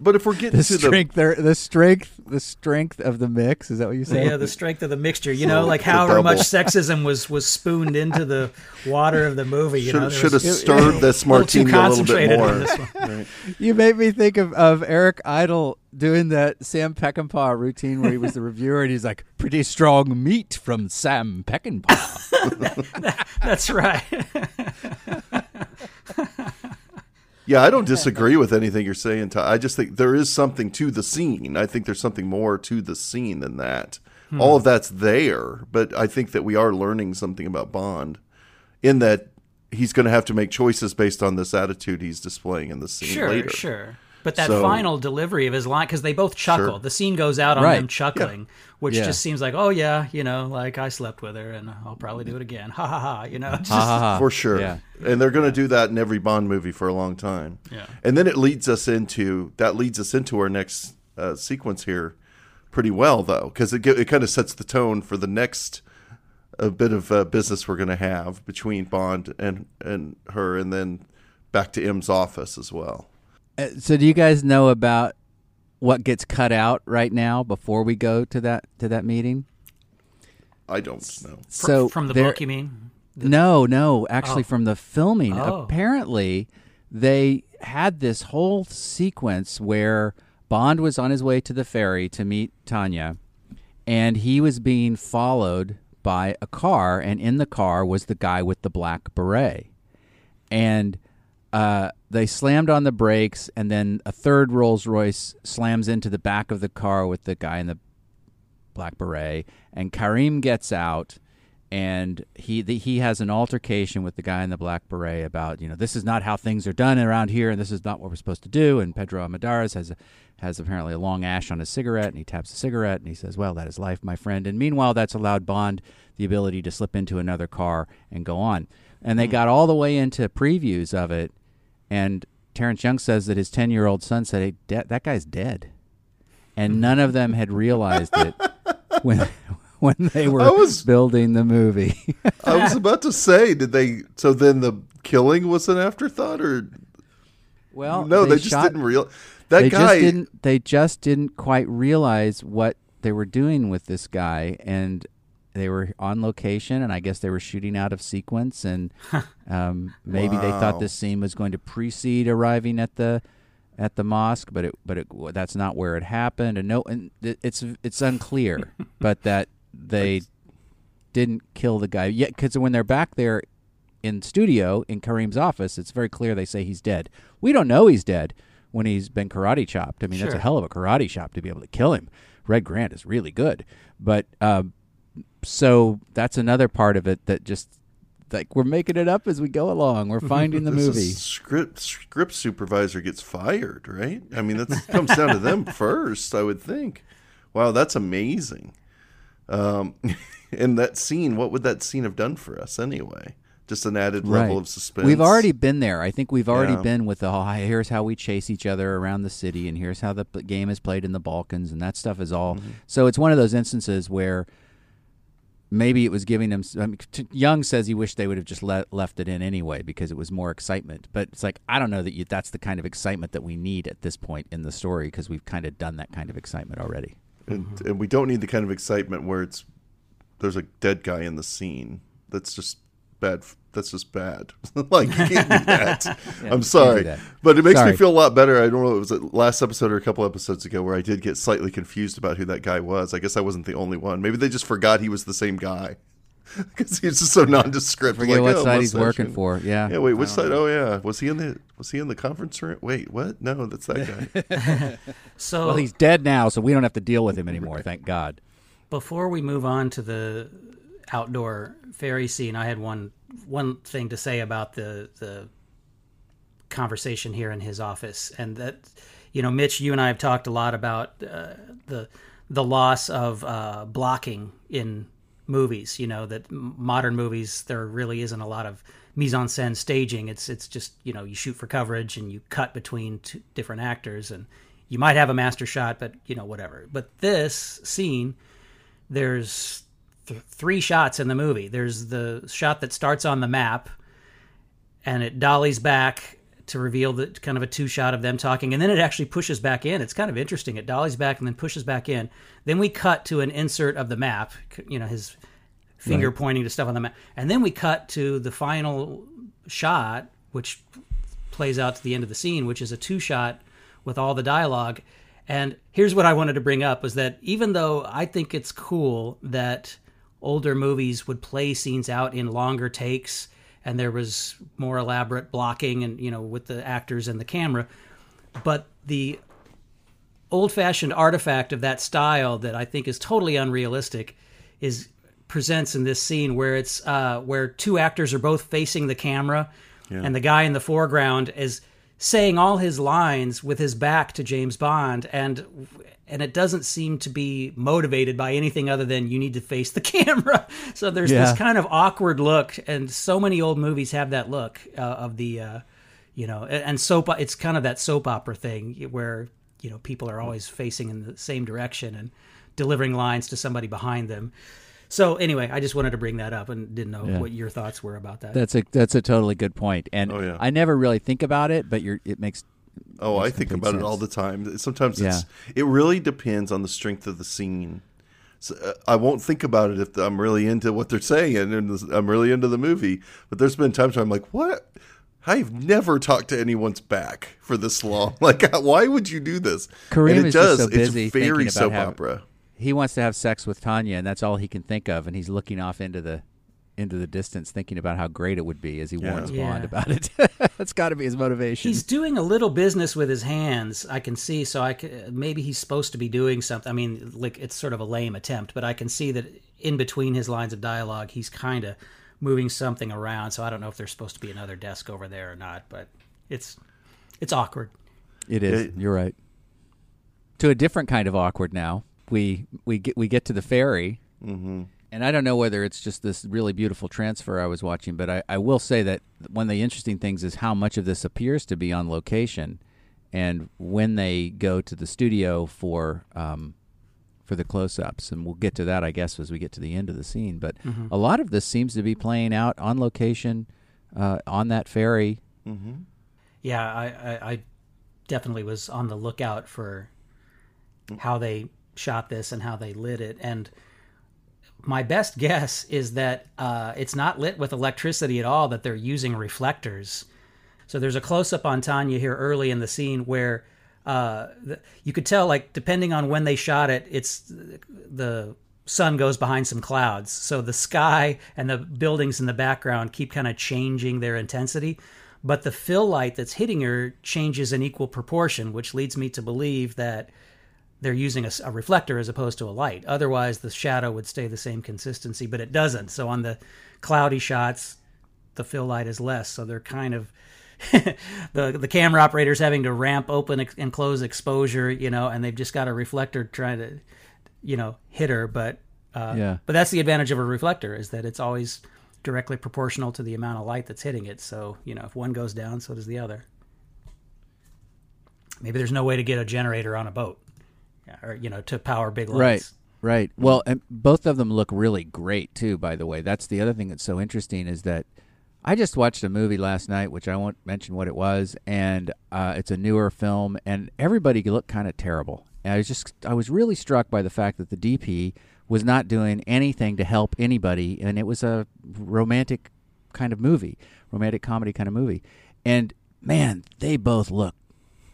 but if we're getting the to strength, the, the strength, the strength of the mix. Is that what you say? yeah, the strength of the mixture. You oh, know, like The however much sexism was was spooned into the water of the movie. You know, should there should have was- stirred [laughs] this a little martini a little bit more. on this one. [laughs] Right. You made me think of, of Eric Idle doing that Sam Peckinpah routine where he was the [laughs] reviewer and he's like, pretty strong meat from Sam Peckinpah. [laughs] That's right. [laughs] Yeah, I don't disagree with anything you're saying. Ty. I just think there is something to the scene. I think there's something more to the scene than that. Hmm. All of that's there, but I think that we are learning something about Bond in that he's going to have to make choices based on this attitude he's displaying in the scene sure, later. sure. But that So- final delivery of his line, because they both chuckle. Sure. The scene goes out on Right. them chuckling, which Yeah. just seems like, oh yeah, you know, like I slept with her and I'll probably do it again. Ha ha ha. You know, [laughs] it's Ha, ha, ha. For sure. Yeah. And they're going to do that in every Bond movie for a long time. Yeah. And then it leads us into that leads us into our next uh, sequence here pretty well though because it ge- it kind of sets the tone for the next uh, bit of uh, business we're going to have between Bond and and her and then back to M's office as well. Uh, so do you guys know about what gets cut out right now before we go to that to that meeting? I don't know. So from the there- book, you mean? No, no, actually Oh. from the filming. Oh. Apparently, they had this whole sequence where Bond was on his way to the ferry to meet Tania, and he was being followed by a car, and in the car was the guy with the black beret. And uh, they slammed on the brakes, and then a third Rolls Royce slams into the back of the car with the guy in the black beret, and Kerim gets out, and he the, he has an altercation with the guy in the black beret about you know this is not how things are done around here, and this is not what we're supposed to do. And Pedro Almodovar has a, has apparently a long ash on his cigarette, and he taps a cigarette, and he says, "Well, that is life, my friend." And meanwhile, that's allowed Bond the ability to slip into another car and go on. And they got all the way into previews of it, and Terence Young says that his ten year old son said, hey, "Da- "That guy's dead." and mm-hmm. none of them had realized it [laughs] when [laughs] when they were was- building the movie. [laughs] I was about to say, did they? So then the killing was an afterthought, or well, no? They, just shot- didn't real. That they guy. just didn't. They just didn't quite realize what they were doing with this guy, and they were on location, and I guess they were shooting out of sequence, and [laughs] um, maybe they thought this scene was going to precede arriving at the at the mosque, but it but it that's not where it happened, and no, and it's it's unclear, [laughs] but that they didn't kill the guy yet because when they're back there in studio in Kerim's office, it's very clear they say he's dead. We don't know he's dead when he's been karate chopped. I mean, that's a hell of a karate chop to be able to kill him. Red Grant is really good, but um, so that's another part of it that just like we're making it up as we go along. We're [laughs] finding the movie. script script supervisor gets fired, right? I mean, that comes down to them [laughs] first, I would think. Wow, that's amazing. Um, [laughs] and that scene, what would that scene have done for us anyway? Just an added level of suspense. We've already been there. I think we've already Yeah. been with the oh, here's how we chase each other around the city, and here's how the game is played in the Balkans, and that stuff is all. Mm-hmm. So it's one of those instances where maybe it was giving them. I mean, Young says he wished they would have just let, left it in anyway because it was more excitement. But it's like I don't know that you, that's the kind of excitement that we need at this point in the story because we've kind of done that kind of excitement already. and, mm-hmm. and we don't need the kind of excitement where it's there's a dead guy in the scene. That's just bad. That's just bad. [laughs] like you can't do that. [laughs] I'm sorry, that. but it makes Sorry. me feel a lot better. I don't know. It was the last episode or a couple episodes ago where I did get slightly confused about who that guy was. I guess I wasn't the only one. Maybe they just forgot he was the same guy. [laughs] because he's just so nondescript. Forget like, what oh, side he's mustache working and- for. Yeah. Yeah, wait, which oh. side? Oh, yeah. Was he in the Was he in the conference room? Wait, what? No, that's that guy. So Well, he's dead now, so we don't have to deal with him anymore. Thank God. before we move on to the outdoor ferry scene, I had one one thing to say about the the conversation here in his office, and that you know, Mitch, you and I have talked a lot about uh, the the loss of uh, blocking in movies. You know that modern movies there really isn't a lot of mise en scène staging. It's it's just you know you shoot for coverage and you cut between different actors and you might have a master shot, but you know whatever. But this scene there's th- three shots in the movie. There's the shot that starts on the map, and it dollies back to reveal the kind of a two shot of them talking, and then it actually pushes back in. It's kind of interesting. It dollies back and then pushes back in. Then we cut to an insert of the map. You know his finger pointing to stuff on the map, and then we cut to the final shot, which plays out to the end of the scene, which is a two shot with all the dialogue. And here's what I wanted to bring up was that even though I think it's cool that older movies would play scenes out in longer takes and there was more elaborate blocking and you know with the actors and the camera, but the old-fashioned artifact of that style that I think is totally unrealistic is presents in this scene where it's uh, where two actors are both facing the camera and the guy in the foreground is saying all his lines with his back to James Bond and and it doesn't seem to be motivated by anything other than you need to face the [laughs] camera. So there's Yeah. this kind of awkward look and so many old movies have that look uh, of the uh, you know and and soap it's kind of that soap opera thing where you know people are always facing in the same direction and delivering lines to somebody behind them. So anyway, I just wanted to bring that up and didn't know Yeah. what your thoughts were about that. That's a that's a totally good point, and Oh, yeah. I never really think about it, but you're it makes Oh, I think about it all the time. Sometimes it's it really depends on the strength of the scene. So, uh, I won't think about it if I'm really into what they're saying and I'm really into the movie. But there's been times where I'm like, "What? I've never talked to anyone's back for this long. [laughs] Like, why would you do this?" Kerim and it is just does. so busy it's very thinking about soap how- opera. he wants to have sex with Tania, and that's all he can think of, and he's looking off into the into the distance, thinking about how great it would be as he Yeah. warns Yeah. Bond about it. [laughs] that's got to be his motivation. He's doing a little business with his hands. I can see. So I c- maybe he's supposed to be doing something. I mean, like it's sort of a lame attempt, but I can see that in between his lines of dialogue, he's kind of moving something around. So I don't know if there's supposed to be another desk over there or not, but it's it's awkward. It is. It- You're right. To a different kind of awkward now. We we get we get to the ferry, hmm and I don't know whether it's just this really beautiful transfer I was watching, but I, I will say that one of the interesting things is how much of this appears to be on location, and when they go to the studio for um, for the close-ups, and we'll get to that, I guess, as we get to the end of the scene. But a lot of this seems to be playing out on location, uh, on that ferry. hmm Yeah, I, I, I definitely was on the lookout for how they shot this and how they lit it. And my best guess is that uh, it's not lit with electricity at all, that they're using reflectors. So there's a close up on Tania here early in the scene where uh, the, you could tell, like, depending on when they shot it, it's the sun goes behind some clouds. So the sky and the buildings in the background keep kind of changing their intensity. But the fill light that's hitting her changes in equal proportion, which leads me to believe that they're using a reflector as opposed to a light. Otherwise, the shadow would stay the same consistency, but it doesn't. So on the cloudy shots, the fill light is less. So they're kind of [laughs] the the camera operators having to ramp open ex- and close exposure, you know, and they've just got a reflector trying to, you know, hit her. But uh, Yeah. but that's the advantage of a reflector is that it's always directly proportional to the amount of light that's hitting it. So you know, if one goes down, so does the other. Maybe there's no way to get a generator on a boat, or you know, to power big lights. Right. Right. Well, and both of them look really great too. By the way, that's the other thing that's so interesting is that I just watched a movie last night, which I won't mention what it was, and uh, it's a newer film, and everybody looked kind of terrible. And I was just, I was really struck by the fact that the DP was not doing anything to help anybody, and it was a romantic kind of movie, romantic comedy kind of movie, and man, they both look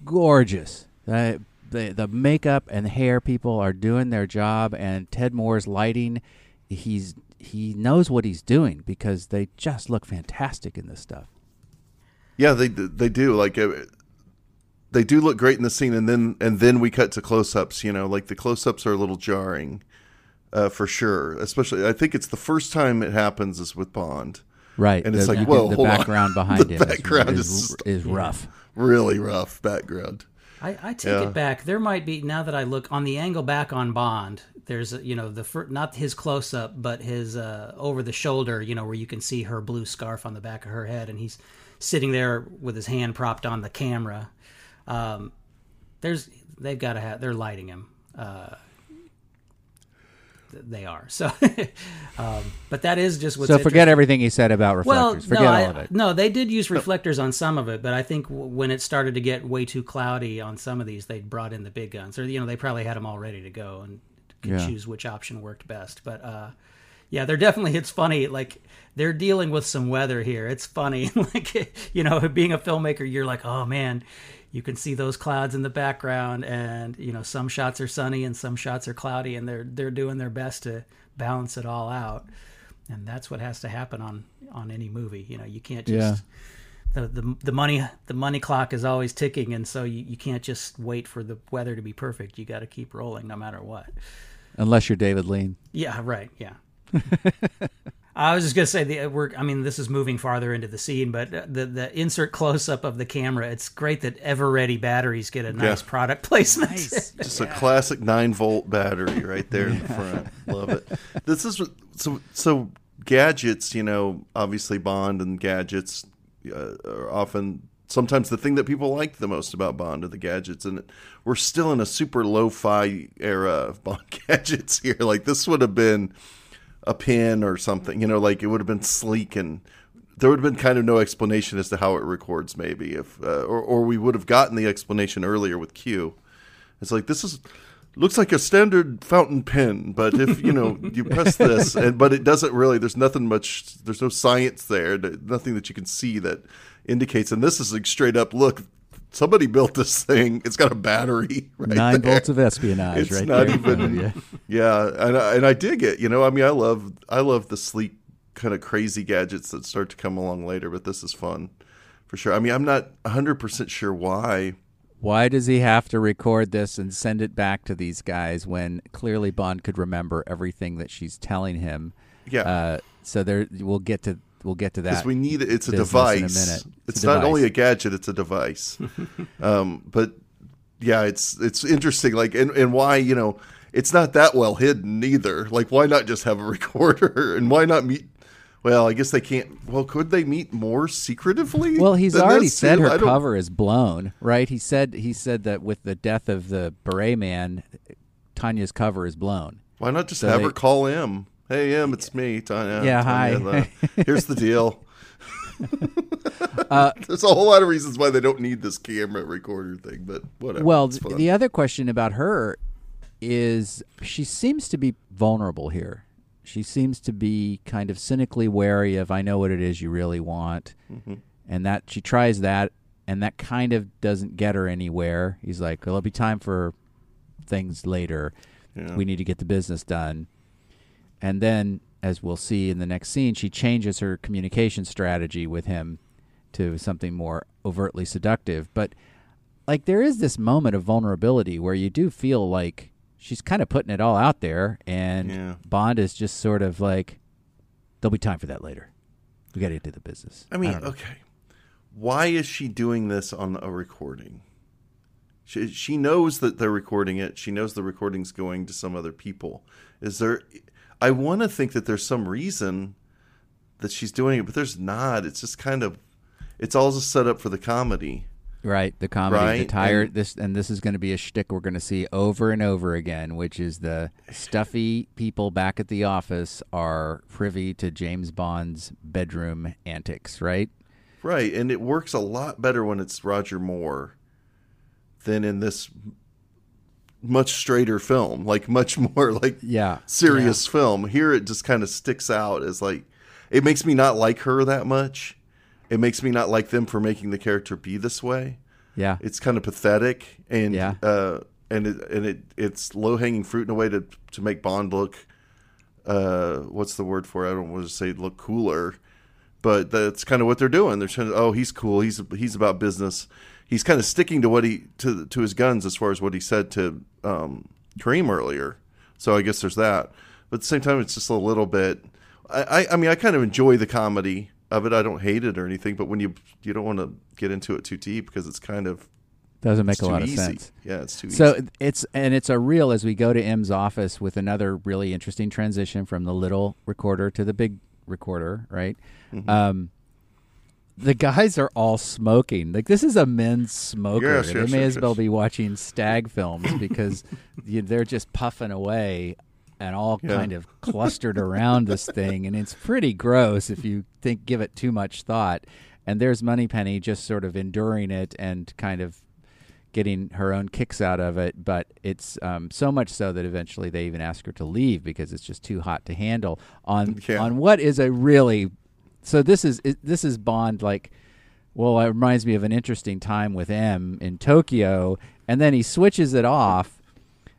gorgeous. The, the the makeup and hair people are doing their job, and Ted Moore's lighting he's he knows what he's doing because they just look fantastic in this stuff. Yeah, they they do like uh, they do look great in the scene, and then and then we cut to close ups. You know, like the close ups are a little jarring, uh, for sure. Especially, I think it's the first time it happens is with Bond. Right, And it's the, like, whoa, the hold on. background [laughs] behind The him background is, is- is rough. Really rough background. I, I take Yeah. it back. There might be now that I look on the angle back on Bond. There's you know the fir- not his close up, but his uh, over the shoulder. You know where you can see her blue scarf on the back of her head, and he's sitting there with his hand propped on the camera. Um, there's they've got to have they're lighting him. Uh, they are so, [laughs] um, but that is just what's So forget everything he said about Well, reflectors. forget no, all I- of it. no, they did use reflectors on some of it, but I think w- when it started to get way too cloudy on some of these, they brought in the big guns, or you know, they probably had them all ready to go and could Yeah. choose which option worked best. But uh, yeah, they're definitely. It's funny, like they're dealing with some weather here. It's funny, [laughs] like you know, being a filmmaker, you're like, oh man. You can see those clouds in the background, and you know some shots are sunny and some shots are cloudy, and they're they're doing their best to balance it all out. And that's what has to happen on on any movie you know you can't just the, the the money the money clock is always ticking and so you, you can't just wait for the weather to be perfect. You got to keep rolling no matter what. Unless you're David Lean. yeah right yeah [laughs] I was just gonna say the we're. I mean, this is moving farther into the scene, but the the insert close up of the camera. It's great that Eveready batteries get a nice Yeah. product placement. [laughs] Just a classic nine volt battery right there in the front. Love it. This is so so gadgets. You know, obviously Bond and gadgets uh, are often sometimes the thing that people like the most about Bond are the gadgets, and we're still in a super lo-fi era of Bond [laughs] gadgets here. Like this would have been a pin or something. You know, like it would have been sleek and. There would have been kind of no explanation as to how it records, maybe if, uh, or or we would have gotten the explanation earlier with Q. It's like this is looks like a standard fountain pen, but if you know [laughs] you press this, and but it doesn't really. There's nothing much. There's no science there. Nothing that you can see that indicates. And this is like straight up. Look, somebody built this thing. It's got a battery. [laughs] Right Nine there. volts of espionage It's right not there. in front of even. [laughs] Yeah, and I, and I dig it. You know, I mean, I love I love the sleek kind of crazy gadgets that start to come along later, but this is fun for sure. I mean, I'm not 100 percent sure why. Why does he have to record this and send it back to these guys when clearly Bond could remember everything that she's telling him? Yeah. Uh, so there, we'll get to we'll get to that. because we need it. It's a a device. minute. It's, It's a not device. only a gadget; it's a device. [laughs] um, but yeah, it's it's interesting. Like, and and why you know it's not that well hidden either. Like, why not just have a [laughs] recorder? And why not meet? Well, I guess they can't. Well, could they meet more secretively? Well, he's already this, said her cover is blown, right? He said he said that with the death of the beret man, Tania's cover is blown. Why not just So have they- her call him? Hey, M, it's me, Tania. Yeah, Tania, hi. the- here's the deal. Uh, [laughs] [laughs] There's a whole lot of reasons why they don't need this camera recorder thing, but whatever. Well, the other question about her is she seems to be vulnerable here. She seems to be kind of cynically wary of I know what it is you really want, Mm-hmm. and that she tries that, and that kind of doesn't get her anywhere. He's like, "Well, it'll be time for things later. Yeah. We need to get the business done." And then, as we'll see in the next scene, she changes her communication strategy with him to something more overtly seductive. But like there is this moment of vulnerability where you do feel like she's kind of putting it all out there and Yeah. Bond is just sort of like there'll be time for that later. We got to get to the business. I mean, don't okay. Why is she doing this on a recording? She, she knows that they're recording it. She knows the recording's going to some other people. Is there I want to think that there's some reason that she's doing it, but there's not. It's just kind of it's all just set up for the comedy. right, the comedy, the tired and- this and this is going to be a shtick we're going to see over and over again, which is the stuffy people back at the office are privy to James Bond's bedroom antics, right? Right, and it works a lot better when it's Roger Moore than in this much straighter film, like much [laughs] more like Yeah. serious film. Here it just kind of sticks out as like it makes me not like her that much. It makes me not like them for making the character be this way. Yeah. It's kind of pathetic and Yeah. uh and it and it it's low hanging fruit in a way to to make Bond look uh, what's the word for it? I don't want to say look cooler, but that's kind of what they're doing. They're trying to, oh, he's cool. He's he's about business. He's kind of sticking to what he to to his guns as far as what he said to um, Kerim earlier. So I guess there's that. But at the same time, it's just a little bit. I, I, I mean, I kind of enjoy the comedy of it. I don't hate it or anything. But when you you don't want to get into it too deep because it's kind of Doesn't make a lot easy. of sense. Yeah, it's too So easy. it's and it's a reel as we go to M's office with another really interesting transition from the little recorder to the big recorder, right? Mm-hmm. Um, the guys are all smoking. Like this is a men's smoker. Yes, they yes, may as well be watching stag films because [laughs] you, they're just puffing away and all Yeah. kind of clustered around this thing, and it's pretty gross if you think give it too much thought. And there's Moneypenny just sort of enduring it and kind of getting her own kicks out of it, but it's um, so much so that eventually they even ask her to leave because it's just too hot to handle on Yeah. on what is a really so this is it, this is Bond like well it reminds me of an interesting time with M in Tokyo and then he switches it off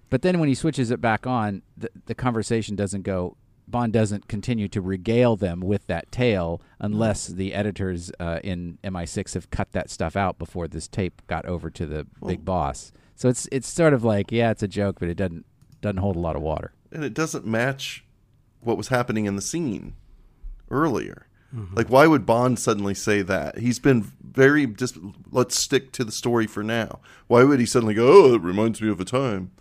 but then when he switches it back on the, the conversation doesn't go Bond doesn't continue to regale them with that tale unless the editors uh, in MI6 have cut that stuff out before this tape got over to the big boss. So it's it's sort of like yeah, it's a joke, but it doesn't doesn't hold a lot of water. and it doesn't match what was happening in the scene earlier. Like, why would Bond suddenly say that? He's been very just. Let's stick to the story for now. Why would he suddenly go? Oh, it reminds me of a time.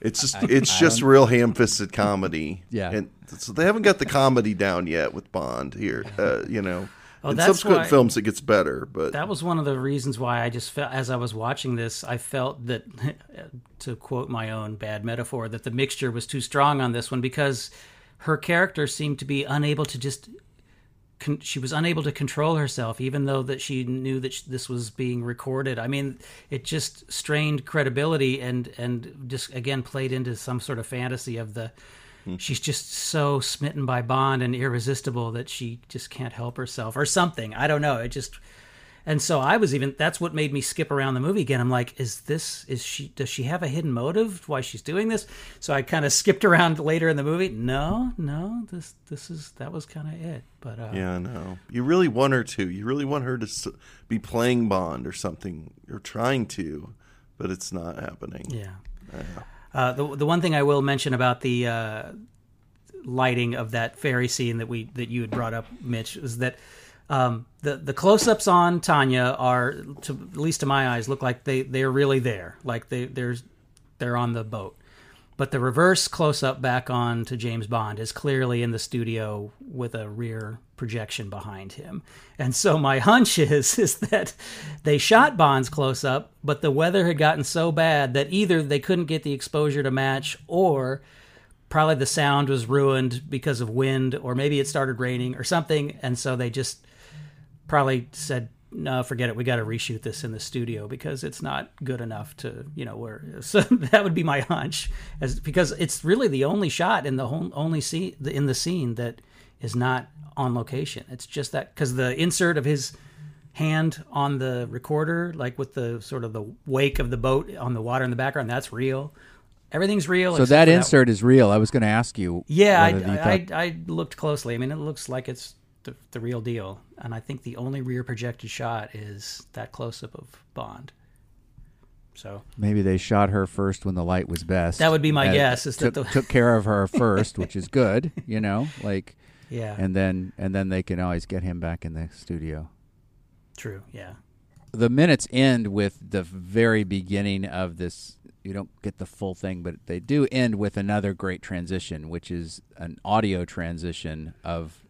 It's just, it's just real ham-fisted comedy. [laughs] Yeah. and so they haven't got the comedy down yet with Bond here. Uh, you know, Oh, in that's subsequent why- films it gets better, but That was one of the reasons why I just felt, as I was watching this, I felt that, [laughs] to quote my own bad metaphor, that the mixture was too strong on this one because her character seemed to be unable to just. Con- she was unable to control herself, even though that she knew that sh- this was being recorded. I mean, it just strained credibility and and just again played into some sort of fantasy of the. Hmm. She's just so smitten by Bond and irresistible that she just can't help herself, or something. I don't know. It just and so I was even that's what made me skip around the movie again. I'm like, is this is she does she have a hidden motive why she's doing this? So I kind of skipped around later in the movie. No, no, this this is that was kind of it. But uh yeah, no. You really want her to. You really want her to be playing Bond or something, or trying to, but it's not happening. yeah. Uh, the the one thing I will mention about the uh, lighting of that ferry scene that we that you had brought up, Mitch, is that um, the the close ups on Tania are, to, at least to my eyes, look like they they're really there, like they there's they're on the boat. But the reverse close up back on to James Bond is clearly in the studio with a rear projection behind him. And so my hunch is [laughs] is that they shot Bond's close up, but the weather had gotten so bad that either they couldn't get the exposure to match or probably the sound was ruined because of wind or maybe it started raining or something and so they just probably said no forget it we got to reshoot this in the studio because it's not good enough to you know where [laughs] so that would be my hunch as because it's really the only shot in the whole only scene in the scene that is not on location it's just that because the insert of his hand on the recorder like with the sort of the wake of the boat on the water in the background that's real everything's real So that insert is real. I was going to ask you. yeah, I, you I, thought- I, I looked closely. I mean, it looks like it's the, the real deal. And I think the only rear projected shot is that close up of Bond. So maybe they shot her first when the light was best. That would be my uh, guess, is that took, the- took care of her [laughs] first, which is good. You know, like yeah, and then and then they can always get him back in the studio. true. Yeah, the minutes end with the very beginning of this. You don't get the full thing, but they do end with another great transition, which is an audio transition of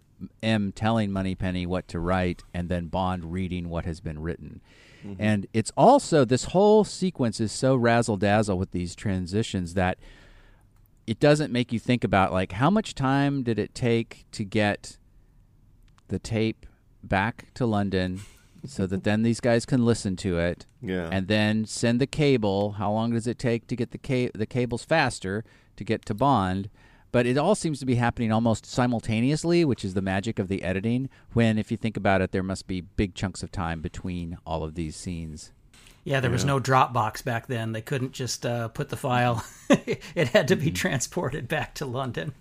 M telling Moneypenny what to write and then Bond reading what has been written. Mm-hmm. And it's also this whole sequence is so razzle dazzle with these transitions that it doesn't make you think about like how much time did it take to get the tape back to London so that then these guys can listen to it Yeah. and then send the cable. How long does it take to get the ca- the cables faster to get to Bond? But it all seems to be happening almost simultaneously, which is the magic of the editing. When, if you think about it, there must be big chunks of time between all of these scenes. yeah. There was no Dropbox back then. They couldn't just uh, put the file. [laughs] it had to be transported back to London.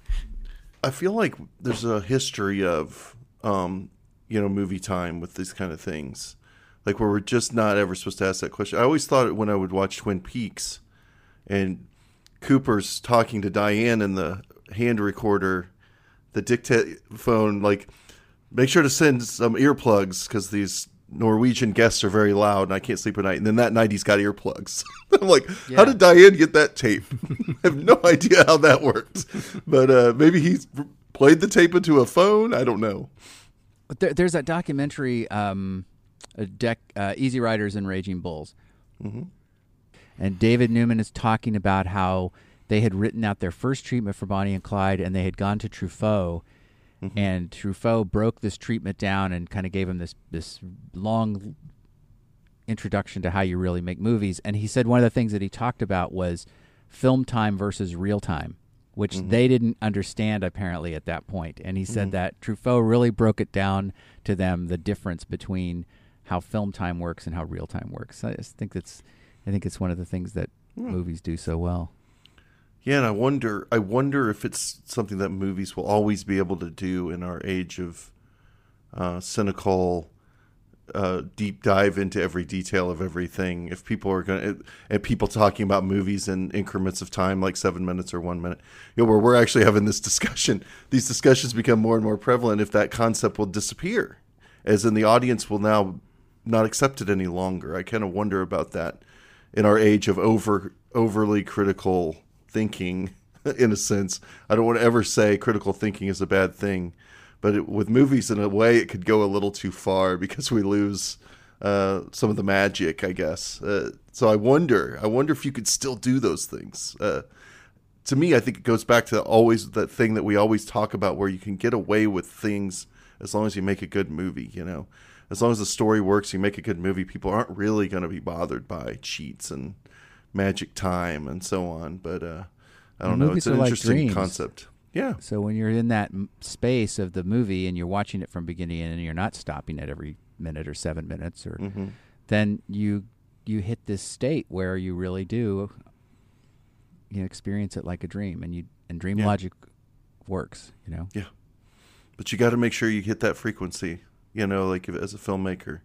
I feel like there's a history of, um, you know, movie time with these kind of things, like where we're just not ever supposed to ask that question. I always thought when I would watch Twin Peaks, and Cooper's talking to Diane in the hand recorder, the dictaphone, like, make sure to send some earplugs because these Norwegian guests are very loud and I can't sleep at night. And then that night he's got earplugs. [laughs] I'm like, Yeah. how did Diane get that tape? [laughs] I have no idea how that worked. But uh, maybe he played the tape into a phone. I don't know. But there, there's that documentary, um, a deck, uh, Easy Riders and Raging Bulls, and David Newman is talking about how they had written out their first treatment for Bonnie and Clyde, and they had gone to Truffaut, mm-hmm. and Truffaut broke this treatment down and kind of gave him this this long introduction to how you really make movies. And he said one of the things that he talked about was film time versus real time, which mm-hmm. they didn't understand apparently at that point. And he said mm-hmm. that Truffaut really broke it down to them the difference between how film time works and how real time works. I just think that's I think it's one of the things that hmm. movies do so well. Yeah, and I wonder I wonder if it's something that movies will always be able to do in our age of uh, cynical uh, deep dive into every detail of everything. If people are going to, and people talking about movies in increments of time, like seven minutes or one minute, you know, where we're actually having this discussion, [laughs] these discussions become more and more prevalent. If that concept will disappear, as in the audience will now not accept it any longer. I kind of wonder about that in our age of over overly critical thinking. [laughs] In a sense, I don't want to ever say critical thinking is a bad thing, but it, with movies, in a way, it could go a little too far [laughs] because we lose uh, some of the magic, I guess. Uh, so I wonder, I wonder if you could still do those things. Uh, to me, I think it goes back to always that thing that we always talk about, where you can get away with things as long as you make a good movie. You know, as long as the story works, you make a good movie. People aren't really going to be bothered by cheats and magic time and so on. But uh, I don't know. It's an like interesting dreams. concept. Yeah. So when you're in that space of the movie and you're watching it from beginning and you're not stopping at every minute or 7 minutes or hmm then you you hit this state where you really do you know, experience it like a dream and you and dream Yeah. logic works, you know. Yeah. But you got to make sure you hit that frequency you know like if, as a filmmaker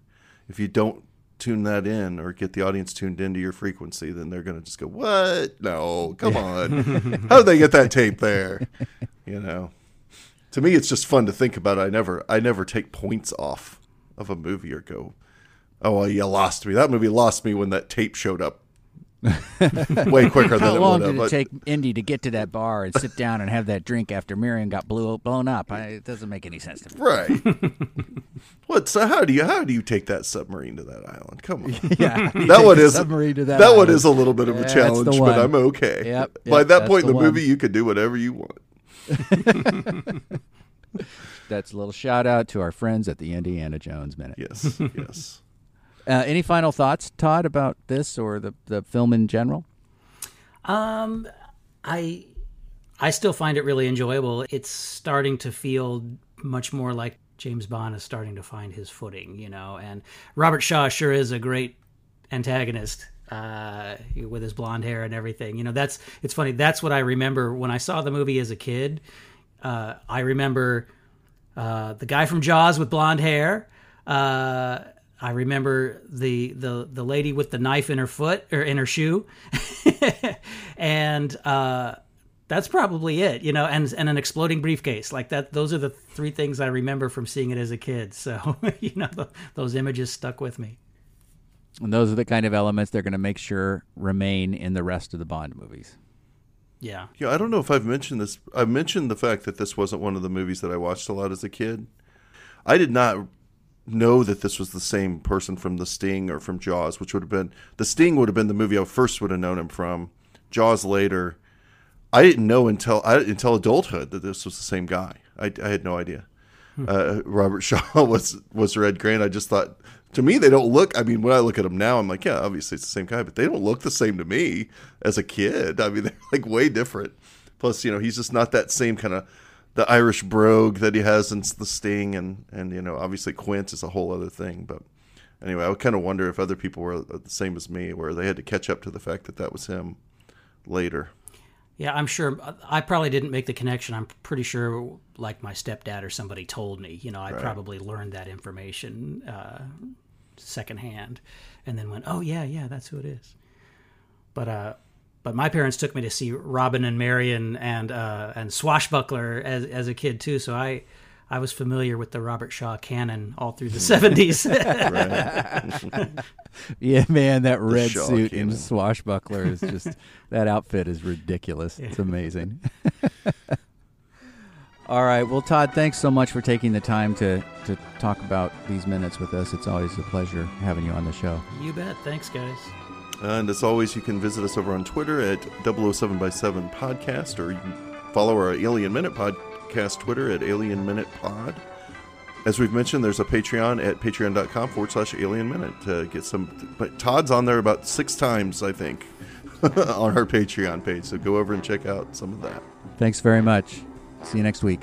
if you don't tune that in or get the audience tuned into your frequency then they're going to just go what? No come on. [laughs] How did they get that tape there? You know? To me it's just fun to think about. I never i never take points off of a movie or go oh well you lost me. That movie lost me when that tape showed up [laughs] way quicker than How it long would did have it take Indy to get to that bar and sit down and have that drink after Miriam got blew, blown up? I, it doesn't make any sense to me. Right. what? So how do you how do you take that submarine to that island? Come on. [laughs] Yeah, that one is submarine to that that, one island. is a little bit of a That's the challenge, but one. I'm okay. Yep, By yep, that that's point in the the one. movie, you can do whatever you want. [laughs] That's a little shout out to our friends at the Indiana Jones Minute. Yes, yes. Uh, any final thoughts, Todd, about this or the, the film in general? Um, I I still find it really enjoyable. It's starting to feel much more like James Bond is starting to find his footing, you know. And Robert Shaw sure is a great antagonist uh, with his blonde hair and everything. You know, that's it's funny. That's what I remember when I saw the movie as a kid. Uh, I remember uh, the guy from Jaws with blonde hair. Uh, I remember the the the lady with the knife in her foot or in her shoe, [laughs] and uh, that's probably it. You know, and and an exploding briefcase like that. Those are the three things I remember from seeing it as a kid. So [laughs] you know, th those images stuck with me. And those are the kind of elements they're going to make sure remain in the rest of the Bond movies. Yeah. Yeah, I don't know if I've mentioned this. I've mentioned the fact that this wasn't one of the movies that I watched a lot as a kid. I did not know that this was the same person from The Sting or from Jaws, which would have been The Sting would have been the movie I first would have known him from. Jaws later. I didn't know until I, until adulthood that this was the same guy. I, I had no idea. Uh, Robert [laughs] Shaw was was Red Grant. I just thought to me they don't look. I mean, when I look at them now, I'm like, yeah, obviously it's the same guy, but they don't look the same to me as a kid. I mean, [laughs] they're like way different. Plus, you know, he's just not that same kind of the Irish brogue that he has in the Sting, and and you know, obviously Quint is a whole other thing. But anyway, I would kind of wonder if other people were the same as me, where they had to catch up to the fact that that was him later. Yeah, I'm sure. I probably didn't make the connection. I'm pretty sure, like my stepdad or somebody told me. You know, I probably learned that information uh, secondhand, and then went, "Oh yeah, yeah, that's who it is." But uh, but my parents took me to see Robin and Marion and uh, and Swashbuckler as as a kid too. So I I was familiar with the Robert Shaw canon all through the [laughs] seventies. [laughs] Yeah, man, that red Shaw suit in swashbuckler is just [laughs] that outfit is ridiculous. It's amazing. All right, well, Todd, thanks so much for taking the time to to talk about these minutes with us. It's always a pleasure having you on the show. you bet. Thanks, guys. And as always, you can visit us over on Twitter at 007 by 7 Podcast, or you can follow our Alien Minute Podcast Twitter at Alien Minute Pod. As we've mentioned, there's a Patreon at patreon.com forward slash alien minute to get some. But Todd's on there about six times, I think, [laughs] on our Patreon page. So go over and check out some of that. Thanks very much. See you next week.